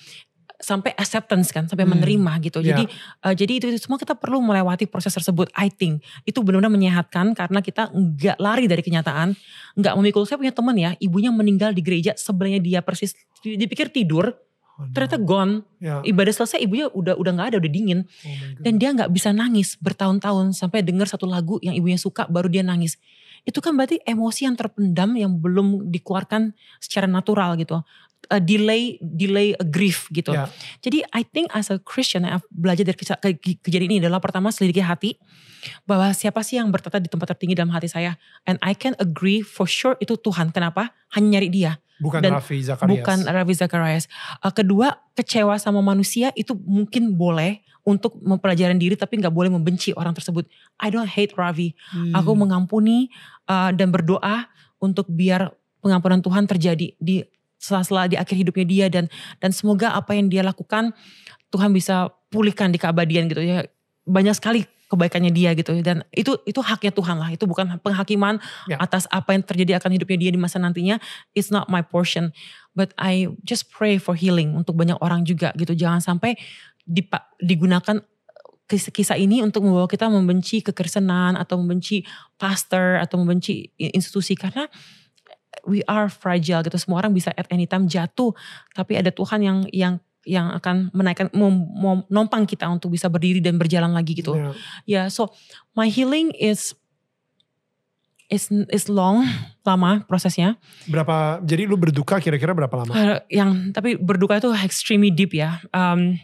S2: sampai acceptance kan, sampai
S1: Hmm.
S2: menerima gitu.
S1: Ya.
S2: Jadi uh, jadi itu, itu semua kita perlu melewati proses tersebut. I think itu benar-benar menyehatkan karena kita nggak lari dari kenyataan, nggak memikul. Saya punya teman ya, ibunya meninggal di gereja sebelahnya dia persis dipikir tidur,
S1: Oh, no.
S2: ternyata gone.
S1: Ya.
S2: Ibadah selesai ibunya udah udah nggak ada, udah dingin.
S1: Oh.
S2: Dan dia nggak bisa nangis bertahun-tahun sampai dengar satu lagu yang ibunya suka baru dia nangis. Itu kan berarti emosi yang terpendam yang belum dikeluarkan secara natural gitu. A delay delay a grief gitu.
S1: Ya.
S2: Jadi I think as a Christian yang belajar dari kesa- ke- ke- kejadian ini adalah pertama selidiki hati bahwa siapa sih yang bertata di tempat tertinggi dalam hati saya and I can agree for sure itu Tuhan. Kenapa? Hanya nyari dia
S1: Bukan
S2: Dan
S1: Raffi Zakarias.
S2: bukan Ravi Zacharias. Uh, kedua, kecewa sama manusia itu mungkin boleh untuk mempelajari diri tapi nggak boleh membenci orang tersebut. I don't hate Ravi.
S1: Hmm.
S2: Aku mengampuni uh, dan berdoa untuk biar pengampunan Tuhan terjadi di sela-sela di akhir hidupnya dia dan dan semoga apa yang dia lakukan Tuhan bisa pulihkan di keabadian gitu ya. Banyak sekali kebaikannya dia gitu dan itu itu haknya Tuhan lah. Itu bukan penghakiman
S1: Ya.
S2: atas apa yang terjadi akan hidupnya dia di masa nantinya. It's not my portion. But I just pray for healing untuk banyak orang juga gitu. Jangan sampai dipa- digunakan kisah-kisah ini untuk membawa kita membenci kekristenan atau membenci pastor atau membenci institusi karena we are fragile gitu semua orang bisa at any time jatuh tapi ada Tuhan yang yang yang akan menaikkan mem- mem- nompang kita untuk bisa berdiri dan berjalan lagi gitu
S1: Ya.
S2: ya so my healing is is is long lama prosesnya
S1: Berapa, jadi lu berduka kira-kira berapa lama?
S2: Eh, yang tapi berduka itu extremely deep ya. Um,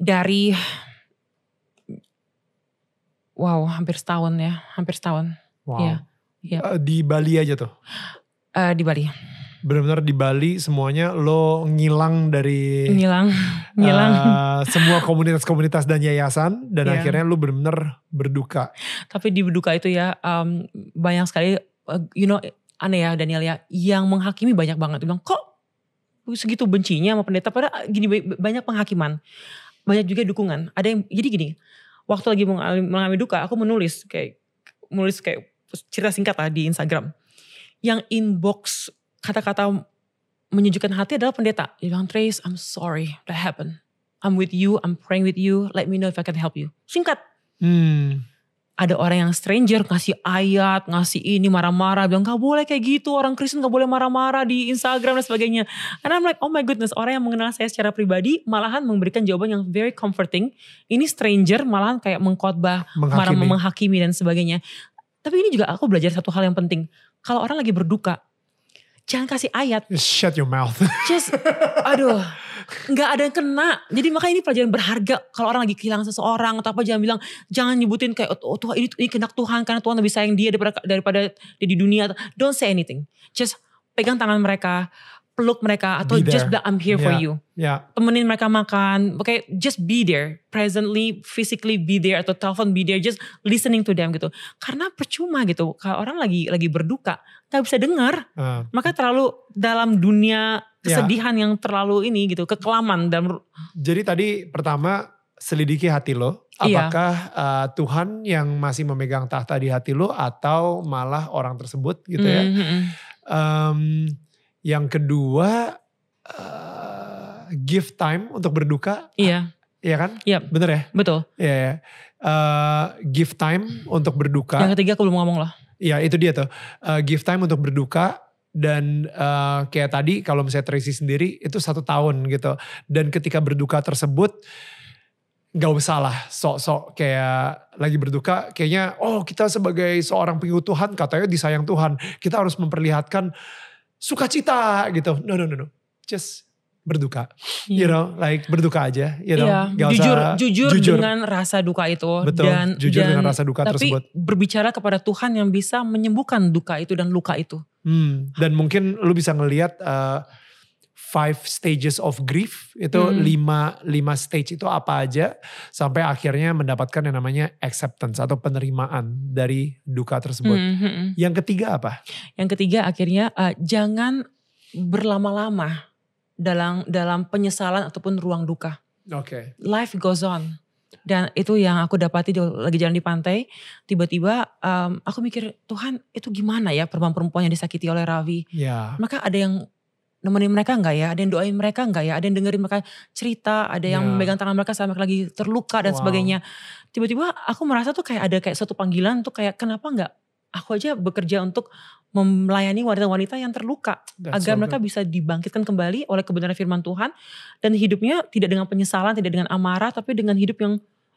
S2: dari wow hampir setahun ya, hampir setahun
S1: Wow.
S2: Iya. Iya.
S1: Eh, di Bali aja tuh.
S2: Eh, di Bali.
S1: Benar-benar di Bali semuanya lo ngilang dari
S2: Ngilang, ngilang.
S1: eh, semua komunitas-komunitas dan yayasan dan
S2: Iya.
S1: akhirnya lu benar-benar berduka.
S2: Tapi di berduka itu ya um, banyak sekali, uh, you know aneh ya Daniel ya, yang menghakimi banyak banget. Dia bilang kok segitu bencinya sama pendeta, padahal gini ba- banyak penghakiman. Banyak juga dukungan. Ada yang, jadi gini, waktu lagi mengalami, mengalami duka, aku menulis kayak, menulis kayak cerita singkat lah di Instagram. Yang inbox kata-kata menyejukkan hati adalah pendeta. Dia bilang, Trace, I'm sorry that happened. I'm with you, I'm praying with you, let me know if I can help you. Singkat
S1: Hmm.
S2: ada orang yang stranger ngasih ayat, ngasih ini marah-marah, bilang gak boleh kayak gitu, orang Kristen gak boleh marah-marah di Instagram dan sebagainya. And I'm like, oh my goodness, orang yang mengenal saya secara pribadi malahan memberikan jawaban yang very comforting. Ini stranger malahan kayak mengkhotbah, marah
S1: Menghakimi.
S2: menghakimi dan sebagainya. Tapi ini juga aku belajar satu hal yang penting. Kalau orang lagi berduka, jangan kasih ayat.
S1: Just shut your mouth.
S2: Just, aduh, nggak ada yang kena. Jadi makanya ini pelajaran berharga. Kalau orang lagi kehilangan seseorang atau apa, jangan bilang, jangan nyebutin kayak, oh Tuhan ini, ini kehendak Tuhan karena Tuhan lebih sayang dia daripada daripada dia di dunia. Don't say anything. Just pegang tangan mereka, peluk mereka atau
S1: Be
S2: just I'm here for
S1: Yeah.
S2: you.
S1: Ya,
S2: Temenin mereka makan, oke just be there, presently, physically be there atau telepon be there, just listening to them gitu. Karena percuma gitu, kalau orang lagi lagi berduka, nggak bisa dengar,
S1: eh,
S2: maka terlalu dalam dunia kesedihan yang terlalu ini gitu, kekelaman dalam
S1: jadi tadi pertama selidiki hati lo.
S2: Iya.
S1: Apakah eh, Tuhan yang masih memegang tahta di hati lo atau malah orang tersebut gitu ya?
S2: Mm, mm, mm.
S1: Yang kedua eh, give time untuk berduka,
S2: Iya,
S1: ya kan?
S2: Iya.
S1: Bener ya?
S2: betul.
S1: Iya. ya. Eh, give time untuk berduka.
S2: Yang ketiga aku belum ngomong loh.
S1: Iya itu dia tuh. Eh, give time untuk berduka dan eh, kayak tadi kalau misalnya Tracy sendiri itu satu tahun gitu. Dan ketika berduka tersebut gak usah lah sok-sok kayak lagi berduka kayaknya oh kita sebagai seorang pengikut Tuhan katanya disayang Tuhan kita harus memperlihatkan sukacita gitu. No no no no. Just berduka. You know like berduka aja you know.
S2: Iya,
S1: Gak
S2: jujur,
S1: usah
S2: jujur,
S1: jujur.
S2: dengan rasa duka itu
S1: betul
S2: dan
S1: jujur
S2: dan,
S1: dengan rasa duka
S2: tapi
S1: tersebut.
S2: berbicara kepada Tuhan yang bisa menyembuhkan duka itu dan luka itu.
S1: Hmm, dan mungkin lu bisa ngelihat uh, five stages of grief itu
S2: Hmm.
S1: lima lima stage itu apa aja sampai akhirnya mendapatkan yang namanya acceptance atau penerimaan dari duka tersebut.
S2: Hmm, hmm, hmm.
S1: Yang ketiga apa?
S2: Yang ketiga akhirnya eh, jangan berlama-lama dalam dalam penyesalan ataupun ruang duka.
S1: Oke.
S2: Life goes on. Dan itu yang aku dapati di- lagi jalan di pantai, tiba-tiba em, aku mikir Tuhan itu gimana ya perempuan-perempuan yang disakiti oleh Ravi.
S1: Ya.
S2: Maka ada yang nemenin mereka enggak ya, ada yang doain mereka enggak ya, ada yang dengerin mereka cerita, ada yang
S1: Ya.
S2: memegang tangan mereka sampai mereka lagi terluka dan
S1: Wow.
S2: sebagainya. Tiba-tiba aku merasa tuh kayak ada kayak suatu panggilan tuh kayak kenapa enggak aku aja bekerja untuk melayani wanita-wanita yang terluka
S1: That's
S2: agar
S1: so
S2: mereka bisa dibangkitkan kembali oleh kebenaran firman Tuhan dan hidupnya tidak dengan penyesalan, tidak dengan amarah, tapi dengan hidup yang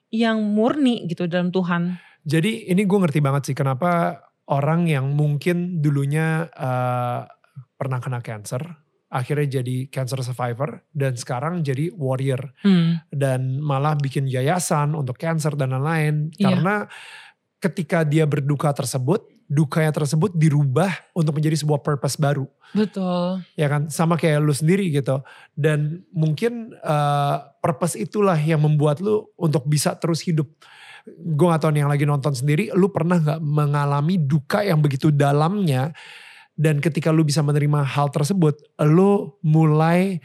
S2: yang murni gitu dalam Tuhan.
S1: Jadi ini gue ngerti banget sih kenapa orang yang mungkin dulunya uh, pernah kena cancer akhirnya jadi cancer survivor dan sekarang jadi warrior.
S2: Hmm,
S1: dan malah bikin yayasan untuk cancer dan lain-lain.
S2: Iya.
S1: karena ketika dia berduka tersebut dukanya tersebut dirubah untuk menjadi sebuah purpose baru.
S2: Betul.
S1: ya kan? Sama kayak lu sendiri gitu. Dan mungkin eh, purpose itulah yang membuat lu untuk bisa terus hidup. Gue gak tau nih yang lagi nonton sendiri lu pernah gak mengalami duka yang begitu dalamnya dan ketika lu bisa menerima hal tersebut lu mulai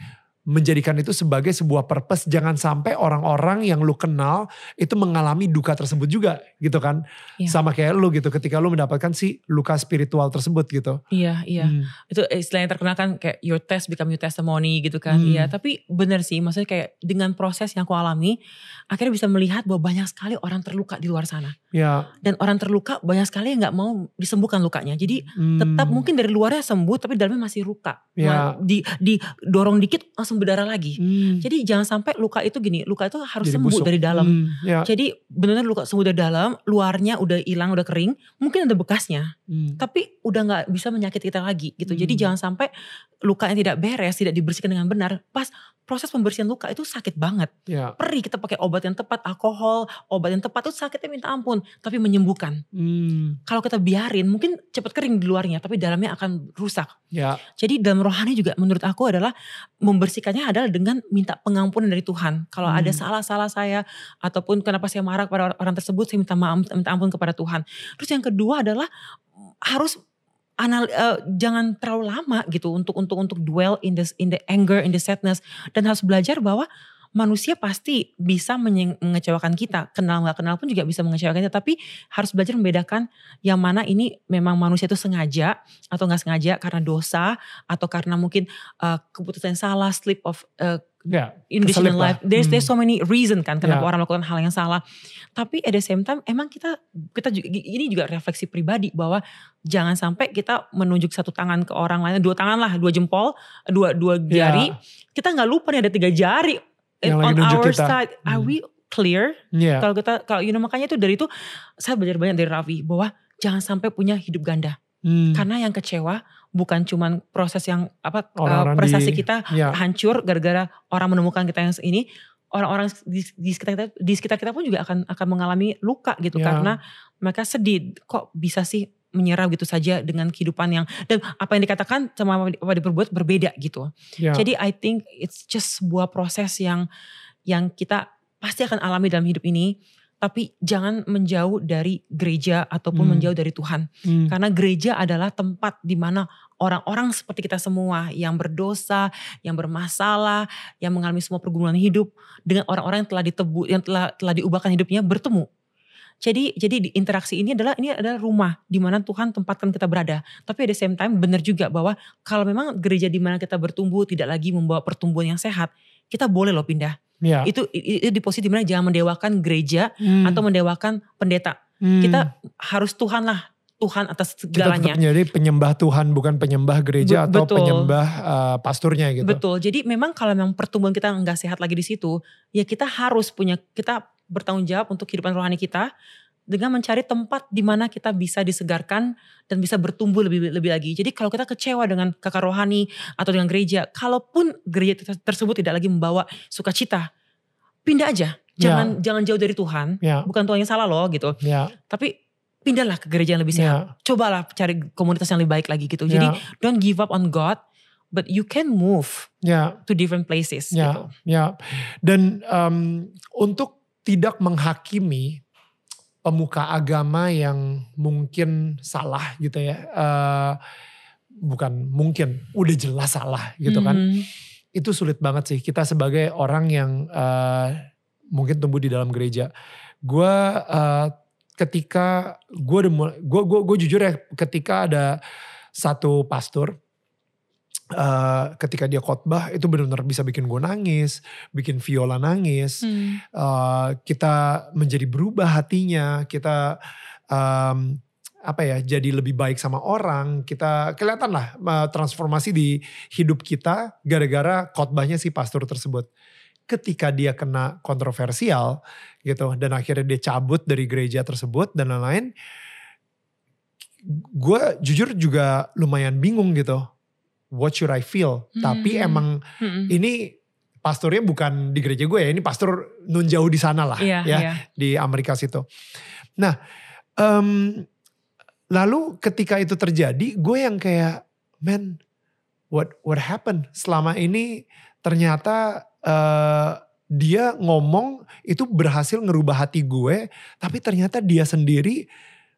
S1: menjadikan itu sebagai sebuah purpose jangan sampai orang-orang yang lu kenal itu mengalami duka tersebut juga gitu kan
S2: Iya.
S1: sama kayak lu gitu ketika lu mendapatkan si luka spiritual tersebut gitu
S2: Iya, iya.
S1: Hmm.
S2: itu istilah yang terkenal kan kayak your test become your testimony gitu kan.
S1: Hmm.
S2: Iya, tapi benar sih maksudnya kayak dengan proses yang aku alami akhirnya bisa melihat bahwa banyak sekali orang terluka di luar sana.
S1: ya
S2: Dan orang terluka banyak sekali yang nggak mau disembuhkan lukanya. Jadi
S1: hmm.
S2: tetap mungkin dari luarnya sembuh tapi dalamnya masih luka.
S1: Ya.
S2: Di di dorong dikit langsung berdarah lagi.
S1: Hmm.
S2: Jadi jangan sampai luka itu gini, luka itu harus
S1: Jadi
S2: sembuh
S1: busuk.
S2: dari dalam.
S1: Hmm, ya.
S2: Jadi benar-benar luka sembuh dari dalam, luarnya udah hilang, udah kering, mungkin ada bekasnya
S1: Hmm.
S2: tapi udah nggak bisa menyakiti kita lagi gitu. Jadi
S1: Hmm.
S2: jangan sampai luka yang tidak beres, tidak dibersihkan dengan benar. Pas proses pembersihan luka itu sakit banget.
S1: Ya.
S2: Perih kita pakai obat yang tepat, alkohol, obat yang tepat itu sakitnya minta ampun, tapi menyembuhkan.
S1: Hmm.
S2: Kalau kita biarin mungkin cepat kering di luarnya, tapi dalamnya akan rusak.
S1: Ya.
S2: Jadi dalam rohani juga menurut aku adalah membersihkannya adalah dengan minta pengampunan dari Tuhan. Kalau
S1: Hmm.
S2: ada salah-salah saya ataupun kenapa saya marah kepada orang- tersebut, saya minta maaf, minta ampun kepada Tuhan. Terus yang kedua adalah harus anal eh, jangan terlalu lama gitu untuk untuk untuk dwell in the in the anger, in the sadness dan harus belajar bahwa manusia pasti bisa mengecewakan kita. Kenal nggak kenal pun juga bisa mengecewakan kita. Tapi harus belajar membedakan yang mana ini memang manusia itu sengaja atau nggak sengaja karena dosa atau karena mungkin uh, keputusan salah, slip of uh,
S1: Ya.
S2: in this
S1: Keselip lah.
S2: life. There's, there's
S1: Hmm.
S2: so many reason kan kenapa
S1: Ya.
S2: orang melakukan hal yang salah. Tapi at the same time emang kita kita juga ini juga refleksi pribadi bahwa jangan sampai kita menunjuk satu tangan ke orang lain, dua tangan lah, dua jempol, dua dua
S1: Ya.
S2: jari. Kita nggak lupa nih ada tiga jari
S1: Yang
S2: on our
S1: kita.
S2: side. Are
S1: Hmm.
S2: we clear?
S1: Ya.
S2: Kalau kita kalau you know makanya itu dari itu saya belajar banyak dari Raffi bahwa jangan sampai punya hidup ganda.
S1: Hmm.
S2: Karena yang kecewa bukan cuman proses yang apa uh,
S1: Orang-orang
S2: prestasi
S1: di-
S2: kita
S1: Ya.
S2: hancur gara-gara orang menemukan kita yang ini, orang-orang di, di sekitar kita di sekitar kita pun juga akan akan mengalami luka gitu
S1: Ya.
S2: karena mereka sedih kok bisa sih menyerah gitu saja dengan kehidupan yang dan apa yang dikatakan sama apa diperbuat berbeda gitu.
S1: Ya.
S2: Jadi I think it's just sebuah proses yang yang kita pasti akan alami dalam hidup ini tapi jangan menjauh dari gereja ataupun
S1: Hmm.
S2: menjauh dari Tuhan.
S1: Hmm.
S2: Karena gereja adalah tempat di mana orang-orang seperti kita semua yang berdosa, yang bermasalah, yang mengalami semua pergumulan hidup dengan orang-orang yang telah ditebu, yang telah telah diubahkan hidupnya bertemu. Jadi jadi di interaksi ini adalah ini adalah rumah di mana Tuhan tempatkan kita berada. Tapi at the same time benar juga bahwa kalau memang gereja di mana kita bertumbuh tidak lagi membawa pertumbuhan yang sehat, kita boleh loh pindah.
S1: Ya.
S2: Itu, itu di posisi di mana jangan mendewakan gereja
S1: Hmm.
S2: atau mendewakan pendeta.
S1: Hmm.
S2: Kita harus Tuhan lah, Tuhan atas
S1: kita
S2: segalanya.
S1: tetap menjadi penyembah Tuhan bukan penyembah gereja
S2: Be-
S1: atau
S2: betul.
S1: penyembah uh, pasturnya gitu.
S2: Betul. Jadi memang kalau memang pertumbuhan kita nggak sehat lagi di situ, ya kita harus punya kita bertanggung jawab untuk kehidupan rohani kita dengan mencari tempat di mana kita bisa disegarkan dan bisa bertumbuh lebih lebih lagi. Jadi kalau kita kecewa dengan kakak rohani atau dengan gereja, kalaupun gereja ter- tersebut tidak lagi membawa sukacita, pindah aja. Jangan jangan jauh dari Tuhan.
S1: Ya,
S2: Bukan Tuhan yang salah loh gitu.
S1: ya,
S2: Tapi pindahlah ke gereja yang lebih sehat.
S1: ya,
S2: Cobalah cari komunitas yang lebih baik lagi gitu. Jadi
S1: ya,
S2: don't give up on God, but you can move
S1: ya.
S2: to different places
S1: Ya,
S2: gitu.
S1: ya. Dan em, untuk tidak menghakimi pemuka agama yang mungkin salah gitu ya, eh, bukan mungkin, udah jelas salah gitu kan.
S2: Mhm.
S1: Itu sulit banget sih. Kita sebagai orang yang eh, mungkin tumbuh di dalam gereja, gue eh, ketika gue gue gue gue jujur ya, ketika ada satu pastor eh, ketika dia khotbah itu benar-benar bisa bikin gue nangis, bikin Viola nangis.
S2: Hmm.
S1: Eh, kita menjadi berubah hatinya, kita em, apa ya jadi lebih baik sama orang. Kita kelihatan lah eh, transformasi di hidup kita gara-gara khotbahnya si pastor tersebut. Ketika dia kena kontroversial gitu dan akhirnya dia cabut dari gereja tersebut dan lain-lain, gue jujur juga lumayan bingung gitu. What should I feel? Tapi
S2: Hmm.
S1: emang
S2: Hmm.
S1: ini pastornya bukan di gereja gue ya, ini pastor nun jauh di sana lah
S2: Iya,
S1: ya
S2: iya.
S1: di Amerika situ. Nah, em, lalu ketika itu terjadi, gue yang kayak, man, what what happened? Selama ini ternyata eh, dia ngomong itu berhasil ngerubah hati gue, tapi ternyata dia sendiri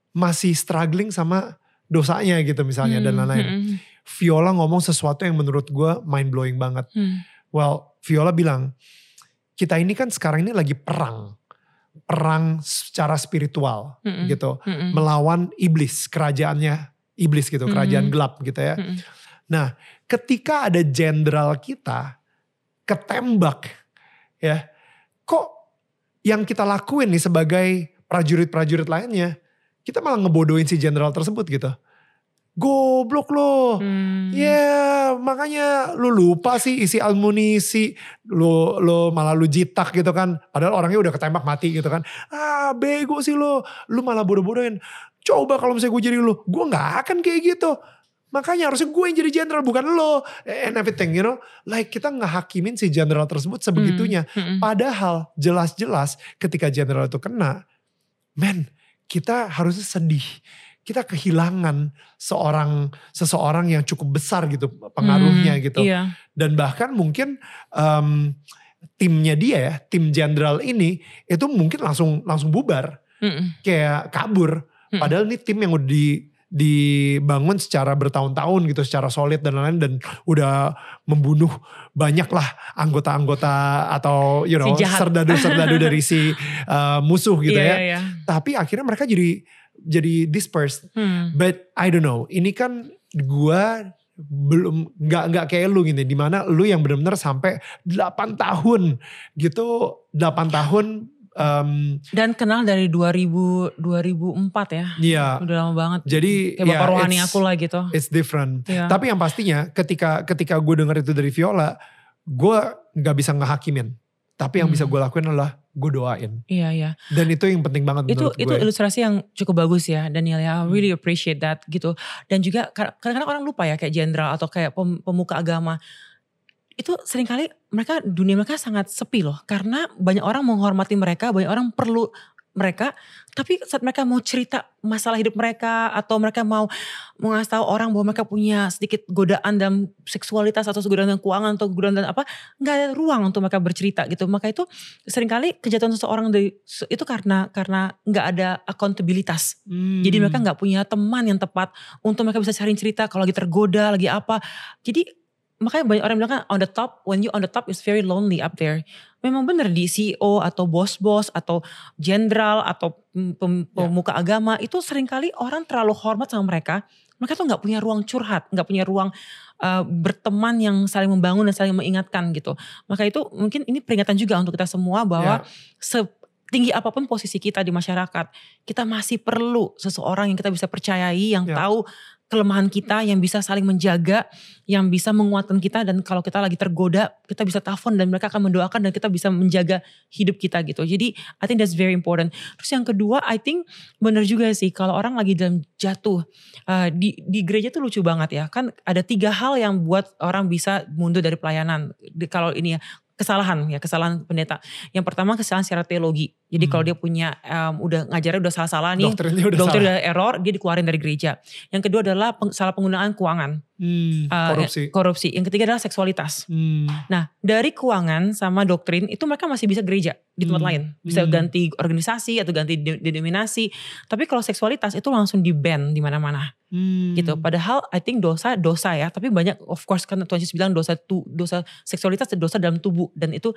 S1: masih struggling sama dosanya gitu misalnya dan
S2: Hmm,
S1: lain-lain.
S2: hmm,
S1: Viola ngomong sesuatu yang menurut gue mind blowing banget.
S2: hmm.
S1: Well, Viola bilang, kita ini kan sekarang ini lagi perang. Perang secara spiritual
S2: Mm-mm.
S1: gitu.
S2: Mm-mm.
S1: Melawan iblis, kerajaannya iblis gitu, kerajaan
S2: Mhm.
S1: gelap gitu ya.
S2: Mm-mm.
S1: Nah, ketika ada jenderal kita ketembak ya, kok yang kita lakuin nih sebagai prajurit-prajurit lainnya, kita malah ngebodohin si jenderal tersebut gitu. Goblok loh.
S2: Hmm.
S1: Ya makanya lu lupa sih isi amunisi, lu, lu malah lu jitak gitu kan. Padahal orangnya udah ketembak mati gitu kan. Ah bego sih lu, lu malah bodoh-bodohin. Coba kalau misalnya gue jadi lu, gue gak akan kayak gitu. Makanya harusnya gue yang jadi jenderal bukan lo. And everything you know. Like kita ngehakimin si jenderal tersebut sebegitunya.
S2: Hmm, hmm.
S1: Padahal jelas-jelas ketika jenderal itu kena, men kita harusnya sedih. Kita kehilangan seorang seseorang yang cukup besar gitu pengaruhnya
S2: Hmm,
S1: gitu.
S2: Iya.
S1: Dan bahkan mungkin em, timnya dia ya, tim jenderal ini itu mungkin langsung langsung bubar,
S2: Mm-mm.
S1: kayak kabur.
S2: Mm-mm.
S1: Padahal ini tim yang udah di dibangun secara bertahun-tahun gitu, secara solid dan lain-lain dan udah membunuh banyak lah anggota-anggota atau you know
S2: Si
S1: serdadu-serdadu dari si uh, musuh gitu
S2: Iya,
S1: ya.
S2: iya, iya.
S1: Tapi akhirnya mereka jadi jadi dispersed.
S2: Hmm.
S1: But I don't know, ini kan gua belum nggak nggak kayak lu gitu di mana lu yang benar-benar sampai 8 tahun gitu 8 tahun em,
S2: Dan kenal dari 2000 2004 ya.
S1: ya
S2: Udah lama banget.
S1: jadi
S2: Kayak bapak
S1: ya,
S2: rohani aku lah gitu.
S1: it's different
S2: Iya.
S1: Tapi yang pastinya ketika ketika gue denger itu dari Viola, gue nggak bisa ngehakimin. Tapi yang
S2: Hmm.
S1: bisa gue lakuin adalah gue doain.
S2: Iya, iya.
S1: Dan itu yang penting banget
S2: itu
S1: menurut
S2: itu
S1: gue.
S2: ilustrasi yang cukup bagus ya Daniel ya I
S1: Hmm.
S2: really appreciate that gitu dan juga kadang-kadang orang lupa ya kayak jenderal atau kayak pem- pemuka agama itu sering kali mereka dunia mereka sangat sepi loh karena banyak orang menghormati mereka banyak orang perlu mereka, tapi saat mereka mau cerita masalah hidup mereka atau mereka mau mau ngasih tahu orang bahwa mereka punya sedikit godaan dalam seksualitas atau godaan dalam keuangan atau godaan dalam apa, nggak ada ruang untuk mereka bercerita gitu. Maka itu sering kali kejatuhan seseorang dari itu karena karena nggak ada accountabilitas. Jadi mereka nggak punya teman yang tepat untuk mereka bisa cari cerita kalau lagi tergoda, lagi apa. Jadi makanya banyak orang bilang kan on the top, when you on the top is very lonely up there. Memang benar di CEO atau bos-bos atau jenderal atau
S1: Ya.
S2: pemuka agama itu sering kali orang terlalu hormat sama mereka. Mereka tuh nggak punya ruang curhat, nggak punya ruang uh, berteman yang saling membangun dan saling mengingatkan gitu. Maka itu mungkin ini peringatan juga untuk kita semua bahwa
S1: Ya.
S2: setinggi apa pun posisi kita di masyarakat, kita masih perlu seseorang yang kita bisa percayai, yang
S1: Ya.
S2: tahu kelemahan kita, yang bisa saling menjaga, yang bisa menguatkan kita dan kalau kita lagi tergoda, kita bisa telepon dan mereka akan mendoakan dan kita bisa menjaga hidup kita gitu. Jadi I think that's very important. Terus yang kedua, I think bener juga sih kalau orang lagi dalam jatuh uh, di di gereja tuh lucu banget ya. Kan ada tiga hal yang buat orang bisa mundur dari pelayanan. Di- kalau ini ya kesalahan ya kesalahan pendeta. Yang pertama kesalahan secara teologi. Jadi
S1: Hmm.
S2: kalau dia punya um, udah ngajarnya udah salah-salah nih,
S1: Doktrinnya udah
S2: dokter
S1: salah.
S2: udah error, dia dikeluarin dari gereja. Yang kedua adalah peng- salah penggunaan keuangan,
S1: Hmm,
S2: uh,
S1: korupsi.
S2: korupsi. Yang ketiga adalah seksualitas.
S1: Hmm.
S2: Nah, dari keuangan sama doktrin itu mereka masih bisa gereja di tempat
S1: Hmm.
S2: lain. Bisa
S1: Hmm.
S2: ganti organisasi atau ganti de- denominasi. Tapi kalau seksualitas itu langsung di ban di mana-mana
S1: Hmm.
S2: gitu. Padahal I think dosa dosa ya, tapi banyak of course kan Tuhan Yesus bilang dosa tu, dosa seksualitas dan dosa dalam tubuh dan itu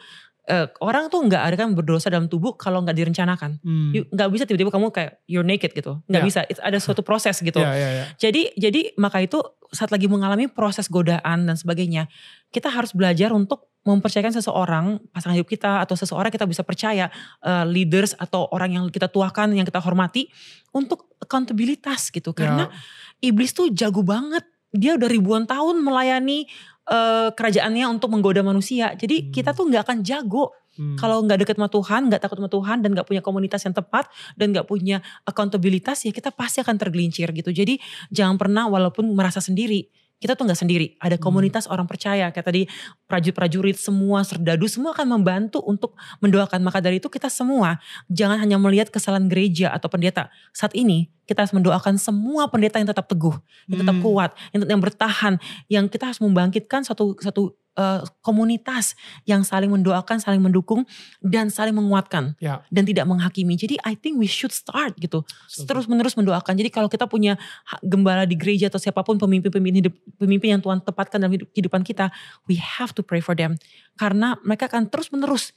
S2: eh, orang tuh nggak ada kan berdosa dalam tubuh kalau nggak direncanakan.
S1: Hmm.
S2: Nggak bisa tiba-tiba kamu kayak you're naked gitu. nggak
S1: Ya.
S2: bisa. It's ada suatu proses gitu.
S1: Ya, ya, ya.
S2: Jadi jadi maka itu saat lagi mengalami proses godaan dan sebagainya, kita harus belajar untuk mempercayakan seseorang, pasangan hidup kita atau seseorang kita bisa percaya uh, leaders atau orang yang kita tuakan, yang kita hormati untuk accountabilitas gitu. Karena
S1: Ya.
S2: iblis tuh jago banget. Dia udah ribuan tahun melayani uh, kerajaannya untuk menggoda manusia. Jadi
S1: Hmm.
S2: kita tuh nggak akan jago
S1: Hmm.
S2: kalau nggak deket sama Tuhan, nggak takut sama Tuhan, dan nggak punya komunitas yang tepat, dan nggak punya accountabilitas, ya kita pasti akan tergelincir gitu. Jadi jangan pernah walaupun merasa sendiri, kita tuh nggak sendiri. Ada
S1: Hmm.
S2: komunitas orang percaya, kayak tadi prajurit-prajurit semua, serdadu semua akan membantu untuk mendoakan. Maka dari itu kita semua jangan hanya melihat kesalahan gereja atau pendeta. Saat ini kita harus mendoakan semua pendeta yang tetap teguh, yang tetap
S1: Hmm.
S2: kuat, yang, yang bertahan, yang kita harus membangkitkan satu satu eh, komunitas yang saling mendoakan, saling mendukung dan saling menguatkan
S1: Ya.
S2: dan tidak menghakimi. Jadi I think we should start gitu.
S1: Setuju.
S2: Terus menerus mendoakan. Jadi kalau kita punya gembala di gereja atau siapa pun pemimpin-pemimpin hidup pemimpin yang Tuhan tepatkan dalam hidup, kehidupan kita, we have to pray for them karena mereka akan terus menerus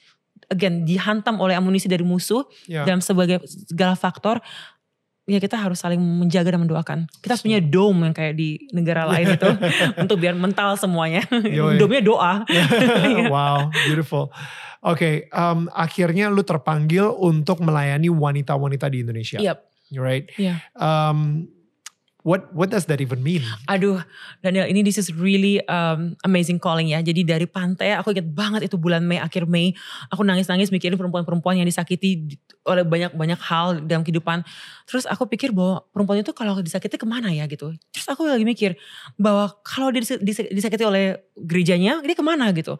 S2: again dihantam oleh amunisi dari musuh
S1: Ya.
S2: dalam sebagai segala faktor ya kita harus saling menjaga dan mendoakan. Kita harus punya dome yang kayak di negara lain itu untuk biar mental semuanya. Dome-nya doa.
S1: wow, beautiful. Oke, um, akhirnya lu terpanggil untuk melayani wanita-wanita di Indonesia,
S2: Yap.
S1: right?
S2: Iya.
S1: Um, what what does that even mean?
S2: Aduh, Daniel, ini this is really um, amazing calling ya. Jadi dari pantai, aku ingat banget itu bulan Mei, akhir Mei, aku nangis-nangis mikirin perempuan-perempuan yang disakiti di- oleh banyak-banyak hal dalam kehidupan. Terus aku pikir bahwa perempuan itu kalau disakiti ke mana ya gitu. Terus aku lagi mikir bahwa kalau dia dis- dis- disakiti oleh gerejanya, dia ke mana gitu.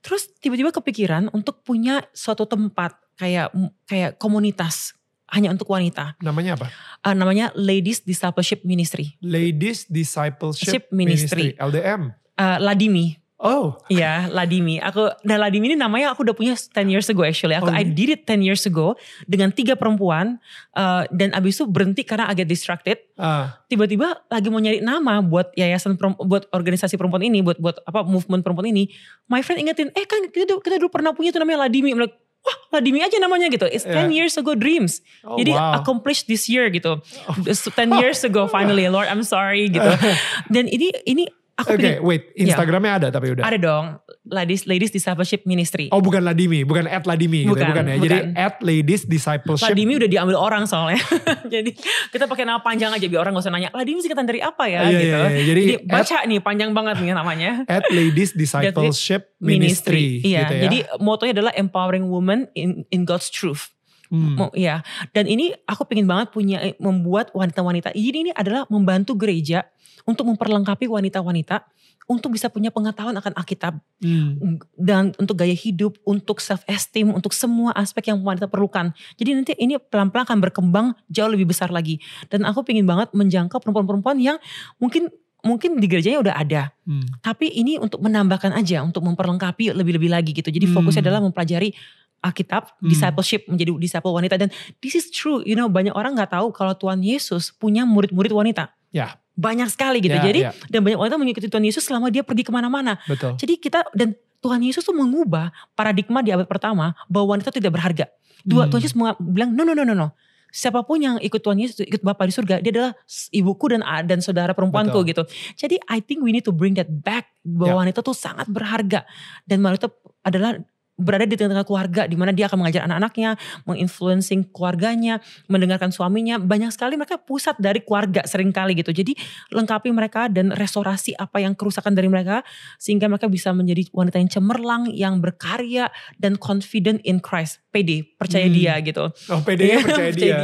S2: Terus tiba-tiba kepikiran untuk punya suatu tempat kayak kayak komunitas hanya untuk wanita.
S1: Namanya apa?
S2: Uh, namanya Ladies Discipleship Ministry.
S1: Ladies Discipleship
S2: Ship Ministry.
S1: LDM.
S2: Uh, Ladimi.
S1: Oh,
S2: Iya, Ladimi. Aku dan Ladimi ini namanya aku udah punya 10 years ago actually. Aku
S1: Oh,
S2: I
S1: iya?
S2: did it 10 years ago dengan tiga perempuan uh, dan abis itu berhenti karena agak distracted.
S1: ah,
S2: Tiba-tiba lagi mau nyari nama buat yayasan buat organisasi perempuan ini, buat buat apa movement perempuan ini. My friend ingetin, "Eh kan kita, dulu- kita dulu pernah punya tuh namanya Ladimi." I'm like, Wah, Ladimi aja namanya gitu. It's 10
S1: Yeah.
S2: years ago dreams.
S1: oh,
S2: Jadi
S1: wow.
S2: accomplished this year gitu. Just 10 years ago finally, Lord I'm sorry gitu. Dan ini ini aku
S1: Oke,
S2: pikir
S1: wait, Instagramnya ada tapi udah.
S2: ada dong, Ladies Ladies Discipleship Ministry.
S1: Oh bukan Ladimi, bukan at Ladimi gitu,
S2: Bukan,
S1: bukan ya. Jadi
S2: bukan.
S1: at Ladies Discipleship.
S2: Ladimi udah diambil orang soalnya. Jadi kita pakai nama panjang aja biar orang gak usah nanya, Ladimi singkatan dari apa ya
S1: Iya,
S2: gitu.
S1: iya, iya. Jadi,
S2: Jadi
S1: at,
S2: baca nih panjang banget nih namanya.
S1: at Ladies Discipleship Ministry.
S2: Iya,
S1: gitu ya.
S2: jadi motonya adalah empowering women in in God's truth.
S1: Hmm.
S2: Mau- Iya, dan ini aku pengen banget punya eh, membuat wanita-wanita. Jadi ini adalah membantu gereja untuk memperlengkapi wanita-wanita untuk bisa punya pengetahuan akan Alkitab
S1: Hmm.
S2: dan untuk gaya hidup, untuk self esteem, untuk semua aspek yang wanita perlukan. Jadi nanti ini pelan-pelan akan berkembang jauh lebih besar lagi. Dan aku pengen banget menjangkau perempuan-perempuan yang mungkin mungkin di gerejanya udah ada,
S1: Hmm.
S2: tapi ini untuk menambahkan aja, untuk memperlengkapi lebih-lebih lagi gitu. Jadi fokusnya
S1: Hmm.
S2: adalah mempelajari Alkitab,
S1: Hmm.
S2: discipleship, menjadi disciple wanita. Dan this is true, you know banyak orang nggak tahu kalau Tuhan Yesus punya murid-murid wanita.
S1: Ya.
S2: Banyak sekali gitu.
S1: Ya,
S2: Jadi
S1: ya.
S2: dan banyak wanita mengikuti Tuhan Yesus selama dia pergi ke mana-mana.
S1: Betul.
S2: Jadi kita dan Tuhan Yesus tuh mengubah paradigma di abad pertama bahwa wanita tidak berharga. Dua
S1: Hmm.
S2: Tuhan Yesus bilang no no no no no. Siapa pun yang ikut Tuhan Yesus, ikut Bapa di surga, dia adalah ibuku dan dan saudara perempuanku
S1: Betul.
S2: gitu. Jadi I think we need to bring that back bahwa wanita tuh sangat berharga dan wanita adalah berada di tengah-tengah keluarga di mana dia akan mengajar anak-anaknya, menginfluencing keluarganya, mendengarkan suaminya. Banyak sekali mereka pusat dari keluarga sering kali gitu. Jadi lengkapi mereka dan restorasi apa yang kerusakan dari mereka sehingga mereka bisa menjadi wanita yang cemerlang, yang berkarya dan confident in Christ. PD, percaya
S1: Hmm.
S2: dia gitu.
S1: Oh, PD
S2: Iya,
S1: percaya dia.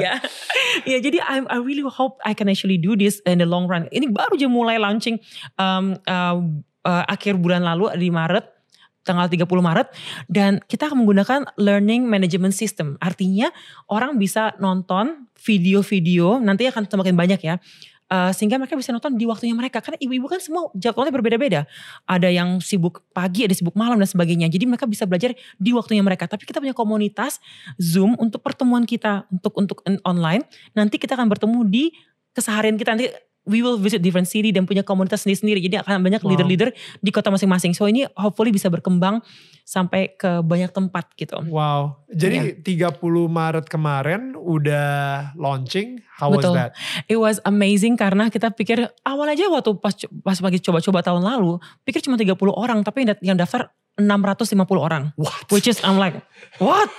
S2: ya jadi I, I really hope I can actually do this in the long run. Ini baru aja mulai launching um, uh, uh, akhir bulan lalu di Maret tanggal 30 Maret dan kita akan menggunakan learning management system. Artinya orang bisa nonton video-video nanti akan semakin banyak ya. Uh, sehingga mereka bisa nonton di waktunya mereka. Karena ibu-ibu kan semua jadwalnya berbeda-beda. Ada yang sibuk pagi ada sibuk malam dan sebagainya. Jadi mereka bisa belajar di waktunya mereka. Tapi kita punya komunitas Zoom untuk pertemuan kita untuk untuk on- online. Nanti kita akan bertemu di keseharian kita. Nanti we will visit different city dan punya komunitas sendiri-sendiri jadi akan banyak
S1: Wow.
S2: leader-leader di kota masing-masing so ini hopefully bisa berkembang sampai ke banyak tempat gitu
S1: Wow. Jadi 30 Maret kemarin udah launching. How was
S2: Betul.
S1: that?
S2: It was amazing karena kita pikir awal aja waktu pas pas lagi coba-coba tahun lalu pikir cuma 30 orang tapi yang daftar 650 orang.
S1: What?
S2: Which is I'm like, what?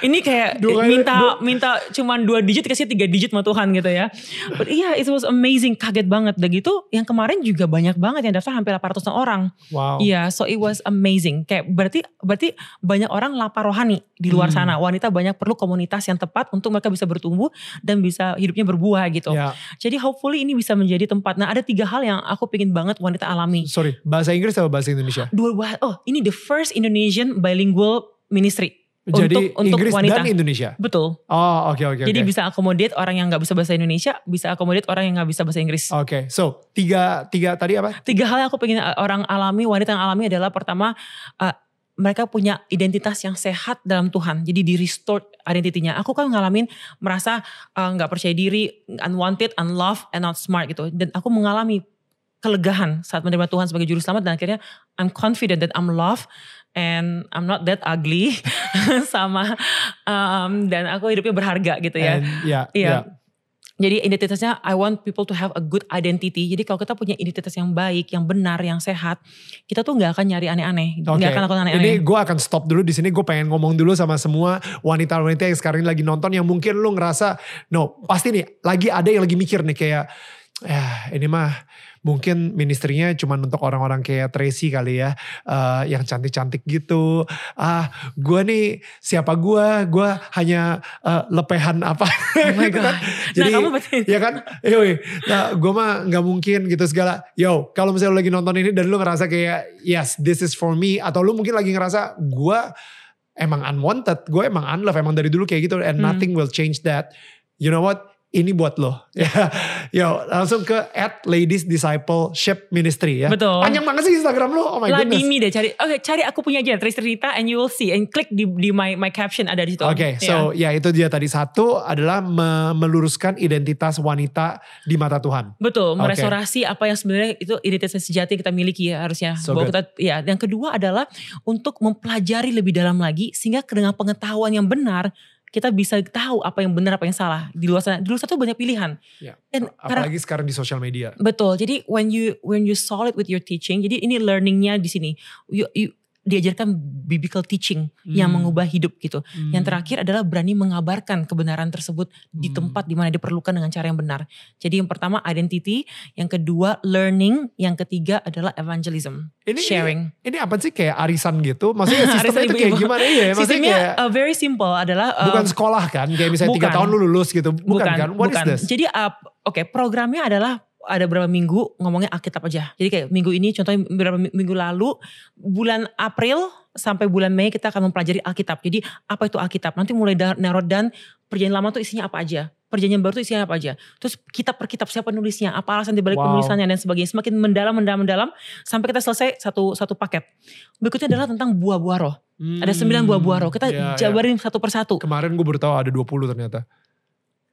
S2: Ini kayak
S1: Dua
S2: minta minta cuman dua digit kasih tiga digit sama Tuhan gitu ya. But yeah, it was amazing, kaget banget. Dan gitu yang kemarin juga banyak banget yang daftar hampir 800 orang.
S1: Wow.
S2: Iya, so it was amazing. Kayak berarti berarti banyak orang lapar rohani di luar
S1: Hmm.
S2: sana. Wanita banyak perlu komunitas yang tepat untuk mereka bisa bertumbuh dan bisa hidupnya berbuah gitu.
S1: Ya,
S2: Jadi hopefully ini bisa menjadi tempat. Nah ada tiga hal yang aku pengen banget wanita alami.
S1: sorry. Bahasa Inggris atau bahasa Indonesia?
S2: Dua bah- oh ini the first Indonesian bilingual ministry.
S1: Jadi
S2: untuk untuk
S1: Inggris
S2: wanita.
S1: dan Indonesia.
S2: Betul.
S1: Oh, oke oke
S2: Jadi
S1: oke.
S2: bisa akomodit orang yang nggak bisa bahasa Indonesia, bisa akomodit orang yang nggak bisa bahasa Inggris.
S1: Oke, so tiga tiga tadi apa?
S2: Tiga hal yang aku pengen uh, orang alami, wanita yang alami adalah pertama uh, mereka punya identitas yang sehat dalam Tuhan. Jadi di restore identitinya. Aku kan ngalamin merasa uh, nggak percaya diri, unwanted, unloved, and not smart gitu. Dan aku mengalami kelegahan saat menerima Tuhan sebagai juru selamat dan akhirnya I'm confident that I'm loved and I'm not that ugly sama um, dan aku hidupnya berharga gitu ya.
S1: And, ya,
S2: Iya.
S1: ya.
S2: Jadi identitasnya I want people to have a good identity. Jadi kalau kita punya identitas yang baik, yang benar, yang sehat, kita tuh nggak akan nyari aneh-aneh, nggak
S1: Oke,
S2: akan lakukan
S1: ini
S2: aneh-aneh.
S1: gue akan stop dulu di sini. Gue pengen ngomong dulu sama semua wanita-wanita yang sekarang ini lagi nonton yang mungkin lu ngerasa, no, pasti nih lagi ada yang lagi mikir nih kayak, ya ini mah mungkin ministrinya cuma untuk orang-orang kayak Tracy kali ya, eh, yang cantik-cantik gitu. Ah, gue nih siapa gue? Gue hanya eh, lepehan apa?
S2: Oh my
S1: gitu
S2: God.
S1: kan. Jadi,
S2: nah kamu
S1: ya kan, yoi, nah, gue mah nggak mungkin gitu segala. Yo, kalau misalnya lu lagi nonton ini dan lu ngerasa kayak, yes, this is for me, atau lu mungkin lagi ngerasa gue emang unwanted, gue emang unloved, emang dari dulu kayak gitu, and
S2: Hmm.
S1: nothing will change that. You know what? Ini buat lo. Ya, yo, langsung ke at Ladies Discipleship Ministry ya.
S2: Betul.
S1: Panjang banget sih Instagram lo. Oh my goodness.
S2: Ladimi deh cari. Oke cari aku punya aja Trace Rita and you will see and klik di di my my caption ada di situ.
S1: Oke,
S2: Iya.
S1: so ya itu dia tadi satu adalah me- meluruskan identitas wanita di mata Tuhan.
S2: Betul, merestorasi apa yang sebenarnya itu identitas sejati yang kita miliki ya harusnya.
S1: So
S2: Bahwa
S1: good.
S2: kita ya, yang kedua adalah untuk mempelajari lebih dalam lagi sehingga dengan pengetahuan yang benar kita bisa tahu apa yang benar apa yang salah di luar sana. Di luar sana tuh banyak pilihan.
S1: Ya,
S2: Dan karena
S1: Apalagi sekarang di sosial media.
S2: Betul. Jadi when you when you solid with your teaching, jadi ini learningnya di sini. You, you- diajarkan biblical teaching yang
S1: Hmm.
S2: mengubah hidup gitu.
S1: Hmm.
S2: Yang terakhir adalah berani mengabarkan kebenaran tersebut di
S1: Hmm.
S2: tempat di mana diperlukan dengan cara yang benar. Jadi yang pertama identity, yang kedua learning, yang ketiga adalah evangelism,
S1: Ini,
S2: sharing.
S1: Ini, ini apa sih kayak arisan gitu? Maksudnya sistemnya itu kayak gimana? Iya, maksudnya
S2: Sistemnya
S1: kayak
S2: uh, very simple adalah uh,
S1: bukan sekolah kan? Kayak misalnya tiga
S2: bukan.
S1: tahun lu lulus gitu. Bukan, kan? What
S2: bukan.
S1: is this?
S2: Jadi uh, oke programnya adalah ada berapa minggu ngomongnya Alkitab aja. Jadi kayak minggu ini contohnya beberapa mi- minggu lalu bulan April sampai bulan Mei kita akan mempelajari Alkitab. Jadi apa itu Alkitab? Nanti mulai narot dan perjanjian lama tuh isinya apa aja? Perjanjian baru tuh isinya apa aja? Terus kitab per kitab siapa nulisnya? Apa alasan dibalik
S1: Wow.
S2: penulisannya dan sebagainya. Semakin mendalam, mendalam, mendalam sampai kita selesai satu satu paket. Berikutnya adalah tentang buah-buah roh. Ada sembilan buah-buah roh. Kita
S1: Hmm, Iya,
S2: jabarin satu persatu.
S1: Kemarin gue baru tahu ada 20 ternyata.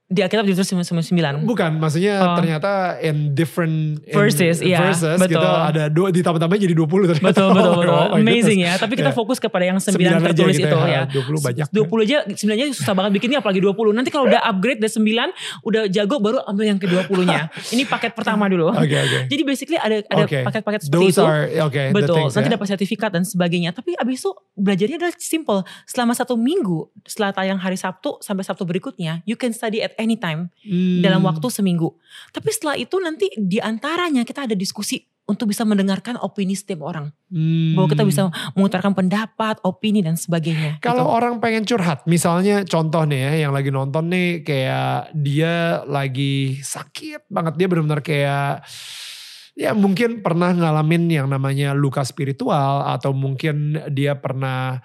S2: Di Alkitab ditulis sembilan.
S1: Bukan, maksudnya
S2: Oh.
S1: ternyata in different in
S2: Verses, iya,
S1: verses
S2: betul.
S1: gitu ada dua ditambah-tambah jadi 20 ternyata.
S2: Betul betul betul.
S1: Oh my
S2: Amazing
S1: goodness.
S2: ya. Tapi kita
S1: Ya.
S2: fokus kepada yang 9
S1: Sembilan aja
S2: tertulis
S1: gitu
S2: itu
S1: ya,
S2: ya.
S1: 20 banyak.
S2: 20 aja sebenarnya susah banget bikinnya apalagi 20. Nanti kalau udah upgrade dari 9 udah jago baru ambil yang ke-20-nya. Ini paket pertama dulu.
S1: Oke oke.
S2: Jadi basically ada ada paket-paket seperti
S1: Those
S2: itu.
S1: are okay, the
S2: Betul,
S1: things,
S2: nanti
S1: ya.
S2: dapat sertifikat dan sebagainya. Tapi abis itu belajarnya adalah simple. Selama satu minggu, setelah tayang hari Sabtu sampai Sabtu berikutnya, you can study at any time
S1: Hmm.
S2: dalam waktu seminggu. Tapi setelah itu nanti di antaranya kita ada diskusi untuk bisa mendengarkan opini setiap orang.
S1: Hmm.
S2: bahwa kita bisa mengutarakan pendapat, opini dan sebagainya.
S1: Kalau
S2: gitu.
S1: orang pengen curhat, misalnya contoh nih ya, yang lagi nonton nih kayak dia lagi sakit banget, dia benar-benar kayak ya mungkin pernah ngalamin yang namanya luka spiritual atau mungkin dia pernah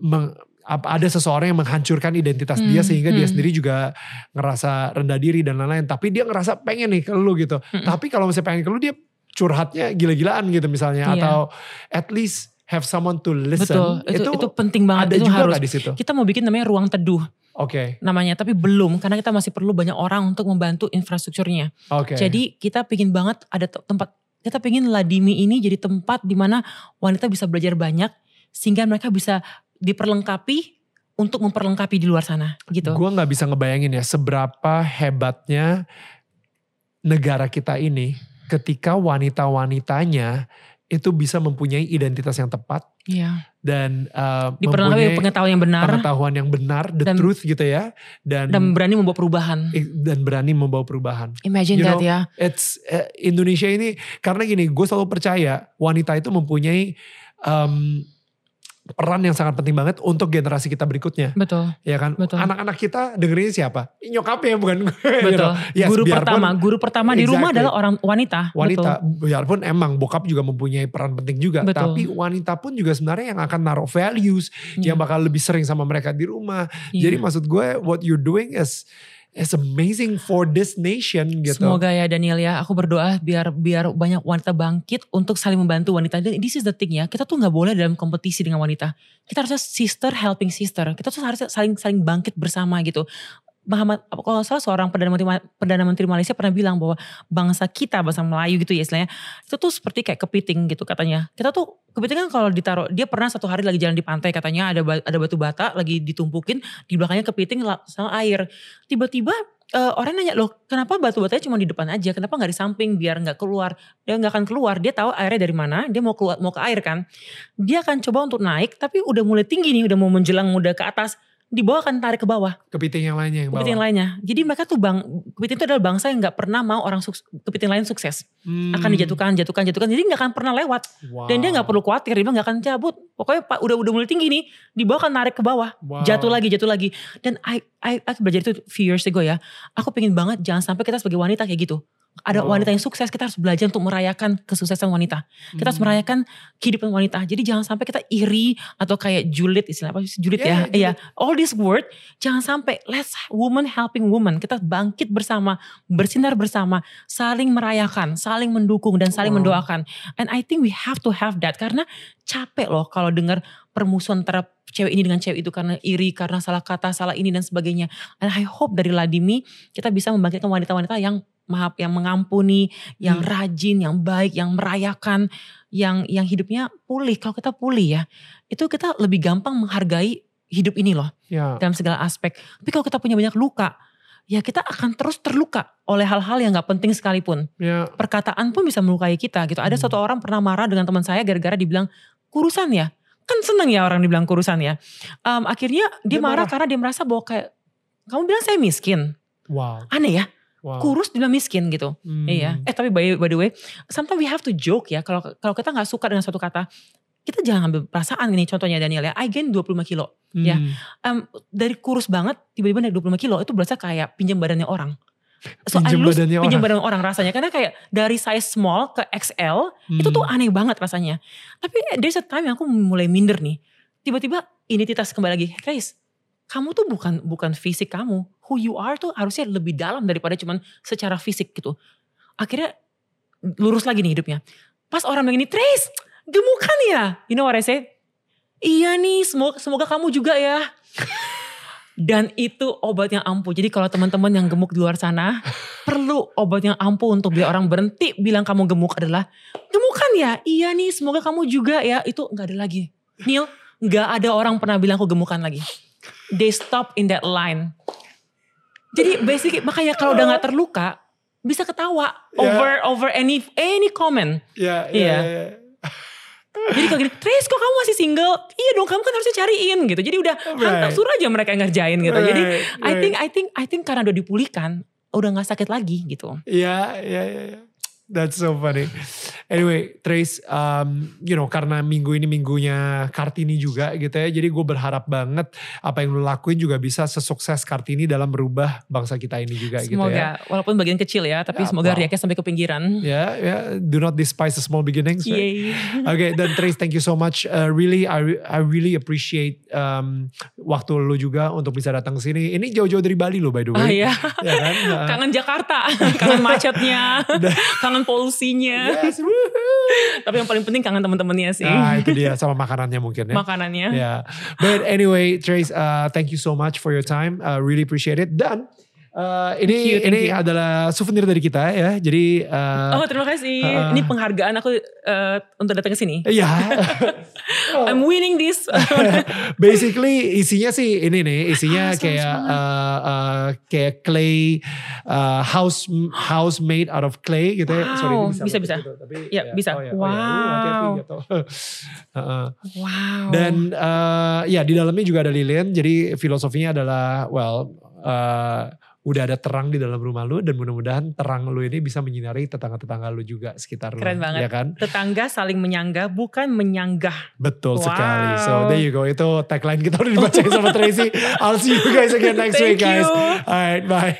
S1: meng- apa ada seseorang yang menghancurkan identitas dia
S2: Hmm,
S1: sehingga dia
S2: hmm.
S1: sendiri juga ngerasa rendah diri dan lain-lain. Tapi dia ngerasa pengen nih ke lu gitu.
S2: Mm-mm.
S1: Tapi kalau misalnya pengen ke lu dia curhatnya gila-gilaan gitu misalnya
S2: Iya.
S1: atau at least have someone to listen.
S2: betul, itu, itu penting banget,
S1: ada
S2: itu
S1: juga
S2: harus.
S1: di situ?
S2: Kita mau bikin namanya ruang teduh
S1: Oke,
S2: namanya, tapi belum karena kita masih perlu banyak orang untuk membantu infrastrukturnya.
S1: oke.
S2: Jadi kita pingin banget ada te- tempat, kita pingin Ladimi ini jadi tempat di mana wanita bisa belajar banyak sehingga mereka bisa diperlengkapi untuk memperlengkapi di luar sana gitu.
S1: Gue nggak bisa ngebayangin ya seberapa hebatnya negara kita ini ketika wanita-wanitanya itu bisa mempunyai identitas yang tepat
S2: Iya.
S1: dan uh, mempunyai
S2: pengetahuan yang benar
S1: pengetahuan yang benar, the
S2: Dan-
S1: truth gitu ya, dan
S2: dan berani membawa perubahan.
S1: dan berani membawa perubahan.
S2: Imagine
S1: You
S2: that
S1: know,
S2: ya.
S1: It's eh, Indonesia ini karena gini, gue selalu percaya wanita itu mempunyai um, peran yang sangat penting banget untuk generasi kita berikutnya,
S2: Betul.
S1: ya kan?
S2: Betul.
S1: Anak-anak kita dengerinnya siapa? Nyokapnya bukan gue. you
S2: Betul.
S1: know. Yes,
S2: guru
S1: biarpun
S2: pertama, guru pertama di rumah adalah orang wanita.
S1: Wanita,
S2: Betul.
S1: biarpun emang bokap juga mempunyai peran penting juga,
S2: Betul.
S1: tapi wanita pun juga sebenarnya yang akan naruh values,
S2: Iya.
S1: yang bakal lebih sering sama mereka di rumah.
S2: Iya.
S1: Jadi maksud gue, what you're doing is is amazing for this nation gitu.
S2: Semoga ya Daniel ya, aku berdoa biar biar banyak wanita bangkit untuk saling membantu wanita. Dan this is the thing ya, kita tuh nggak boleh dalam kompetisi dengan wanita. Kita harusnya sister helping sister. Kita tuh harusnya saling saling bangkit bersama gitu. Muhammad, kalau salah seorang perdana menteri perdana menteri Malaysia pernah bilang bahwa bangsa kita bahasa Melayu gitu ya istilahnya itu tuh seperti kayak kepiting gitu katanya. Kita tuh kepiting kan kalau ditaruh dia pernah satu hari lagi jalan di pantai katanya ada ada batu bata lagi ditumpukin di belakangnya kepiting sama air. Tiba-tiba eh, orang nanya loh kenapa batu batanya cuma di depan aja kenapa nggak di samping biar nggak keluar dia nggak akan keluar dia tahu airnya dari mana dia mau keluar mau ke air kan dia akan coba untuk naik tapi udah mulai tinggi nih udah mau menjelang udah ke atas di bawah akan tarik ke bawah.
S1: Kepiting yang lainnya yang bawah.
S2: kepiting lainnya. Jadi mereka tuh bang kepiting itu adalah bangsa yang nggak pernah mau orang sukses, kepiting lain sukses.
S1: Hmm.
S2: akan dijatuhkan jatuhkan jatuhkan. Jadi nggak akan pernah lewat.
S1: Wow.
S2: dan dia nggak perlu khawatir dia nggak akan cabut. Pokoknya pak udah udah mulai tinggi nih di bawah akan narik ke bawah.
S1: Wow.
S2: jatuh lagi jatuh lagi. Dan I, I, aku belajar itu few years ago ya. Aku pengen banget jangan sampai kita sebagai wanita kayak gitu ada
S1: Wow.
S2: wanita yang sukses kita harus belajar untuk merayakan kesuksesan wanita. Kita harus
S1: Hmm.
S2: merayakan kehidupan wanita. Jadi jangan sampai kita iri atau kayak julid istilah apa sih? Julid
S1: Yeah,
S2: ya? Iya all this word jangan sampai let's woman helping woman. Kita bangkit bersama bersinar bersama saling merayakan saling mendukung dan saling
S1: Wow.
S2: mendoakan. And I think we have to have that karena capek loh kalau dengar permusuhan antara cewek ini dengan cewek itu karena iri karena salah kata salah ini dan sebagainya. And I hope dari Ladimi kita bisa membangkitkan wanita-wanita yang maaf yang mengampuni yang
S1: Hmm.
S2: rajin yang baik yang merayakan yang yang hidupnya pulih kalau kita pulih ya itu kita lebih gampang menghargai hidup ini loh
S1: Ya.
S2: dalam segala aspek tapi kalau kita punya banyak luka ya kita akan terus terluka oleh hal-hal yang nggak penting sekalipun
S1: Ya.
S2: perkataan pun bisa melukai kita gitu. Ada
S1: Hmm.
S2: satu orang pernah marah dengan teman saya gara-gara dibilang kurusan ya? Kan seneng ya orang dibilang kurusan ya. Um, akhirnya dia,
S1: Dia
S2: marah,
S1: marah.
S2: karena dia merasa bahwa kayak, kamu bilang saya miskin.
S1: Wow.
S2: Aneh ya,
S1: wow.
S2: kurus dibilang miskin gitu.
S1: Hmm.
S2: Iya. Eh tapi by, by the way, sometimes we have to joke ya. Kalau kalau kita nggak suka dengan suatu kata, kita jangan ambil perasaan ini contohnya Daniel ya. I gain 25 kilo. ya.
S1: Hmm.
S2: Um, dari kurus banget tiba-tiba naik 25 kilo itu berasa kayak pinjam badannya orang. So
S1: Pinjam
S2: I lose
S1: badannya
S2: pinjam
S1: orang.
S2: badan orang rasanya karena kayak dari size small ke XL itu tuh
S1: Hmm.
S2: aneh banget rasanya. Tapi there's a time yang aku mulai minder nih. Tiba-tiba identitas kembali lagi. Grace, kamu tuh bukan bukan fisik kamu. Who you are tuh harusnya lebih dalam daripada cuman secara fisik gitu. Akhirnya lurus lagi nih hidupnya. Pas orang bilang ini, Trace, gemukan ya? You know what I say? Iya nih, semoga, semoga kamu juga ya. Dan itu obat yang ampuh. Jadi kalau teman-teman yang gemuk di luar sana, perlu obat yang ampuh untuk biar orang berhenti bilang kamu gemuk adalah, gemukan ya? Iya nih, semoga kamu juga ya. Itu nggak ada lagi. Neil, nggak ada orang pernah bilang aku gemukan lagi. They stop in that line. Jadi basically makanya kalau udah nggak terluka, bisa ketawa over over any any comment.
S1: Ya, ya,
S2: Iya.
S1: ya.
S2: Jadi kalau gini, Trace kok kamu masih single? Iya dong, kamu kan harusnya cariin gitu. Jadi udah hantar
S1: Right.
S2: suruh aja mereka yang ngerjain gitu. Jadi
S1: Right,
S2: I
S1: right.
S2: think I think I think karena udah dipulihkan, udah nggak sakit lagi gitu.
S1: Iya, iya, iya. iya. That's so funny. Anyway, Trace, um, you know, karena minggu ini minggunya Kartini juga gitu ya. Jadi gue berharap banget apa yang lu lakuin juga bisa sesukses Kartini dalam merubah bangsa kita ini juga gitu ya.
S2: Semoga walaupun bagian kecil ya, tapi
S1: Ya,
S2: semoga
S1: wow.
S2: riaknya sampai ke pinggiran.
S1: Ya, ya, do not despise the small beginnings. right?
S2: Yay.
S1: Oke, dan Trace, thank you so much. Uh, really, I, I really appreciate um, waktu lu juga untuk bisa datang ke sini. Ini jauh-jauh dari Bali lo, by the way.
S2: Ah iya,
S1: Ya kan? Uh,
S2: kangen Jakarta, kangen macetnya, kangen polusinya.
S1: yes.
S2: Tapi yang paling penting kangen teman-temannya sih.
S1: Ah, itu dia sama makanannya mungkin ya.
S2: Makanannya.
S1: Yeah. But anyway, Trace, uh, thank you so much for your time. Uh, really appreciate it. Dan uh, ini
S2: thank
S1: ini adalah souvenir dari kita ya. Jadi uh,
S2: Oh terima kasih.
S1: uh,
S2: Ini penghargaan aku eh, untuk datang ke sini.
S1: Iya.
S2: I'm winning this.
S1: Basically isinya sih ini nih, isinya
S2: Ah, sounds
S1: kayak uh, uh, kayak clay uh, house house made out of clay gitu ya. Sorry,
S2: Wow,
S1: ini
S2: bisa,
S1: bagus
S2: bisa.
S1: gitu, tapi
S2: Ya, bisa.
S1: Oh, ya, oh, ya. Uh,
S2: Wow. wow.
S1: Dan uh, ya di dalamnya juga ada lilin. Jadi filosofinya adalah well uh, udah ada terang di dalam rumah lu dan mudah-mudahan terang lu ini bisa menyinari tetangga-tetangga lu juga sekitar lu.
S2: Keren banget.
S1: Ya kan?
S2: tetangga saling menyangga bukan menyanggah.
S1: Betul
S2: Wow.
S1: sekali. So there you go. Itu tagline kita udah dibacain sama Tracy. I'll see you guys again next week
S2: Thank
S1: guys.
S2: you.
S1: Alright, bye.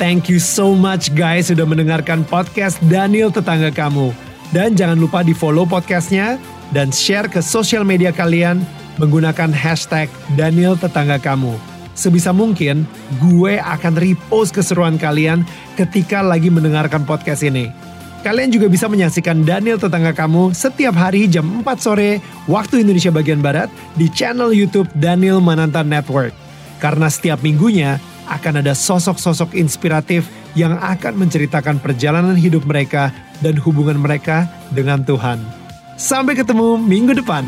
S1: Thank you so much guys sudah mendengarkan podcast Daniel Tetangga Kamu. Dan jangan lupa di follow podcastnya dan share ke sosial media kalian menggunakan hashtag Daniel Tetangga Kamu. Sebisa mungkin gue akan repost keseruan kalian ketika lagi mendengarkan podcast ini. Kalian juga bisa menyaksikan Daniel Tetangga Kamu setiap hari jam 4 sore waktu Indonesia bagian Barat di channel YouTube Daniel Mananta Network. Karena setiap minggunya akan ada sosok-sosok inspiratif yang akan menceritakan perjalanan hidup mereka dan hubungan mereka dengan Tuhan. Sampai ketemu minggu depan.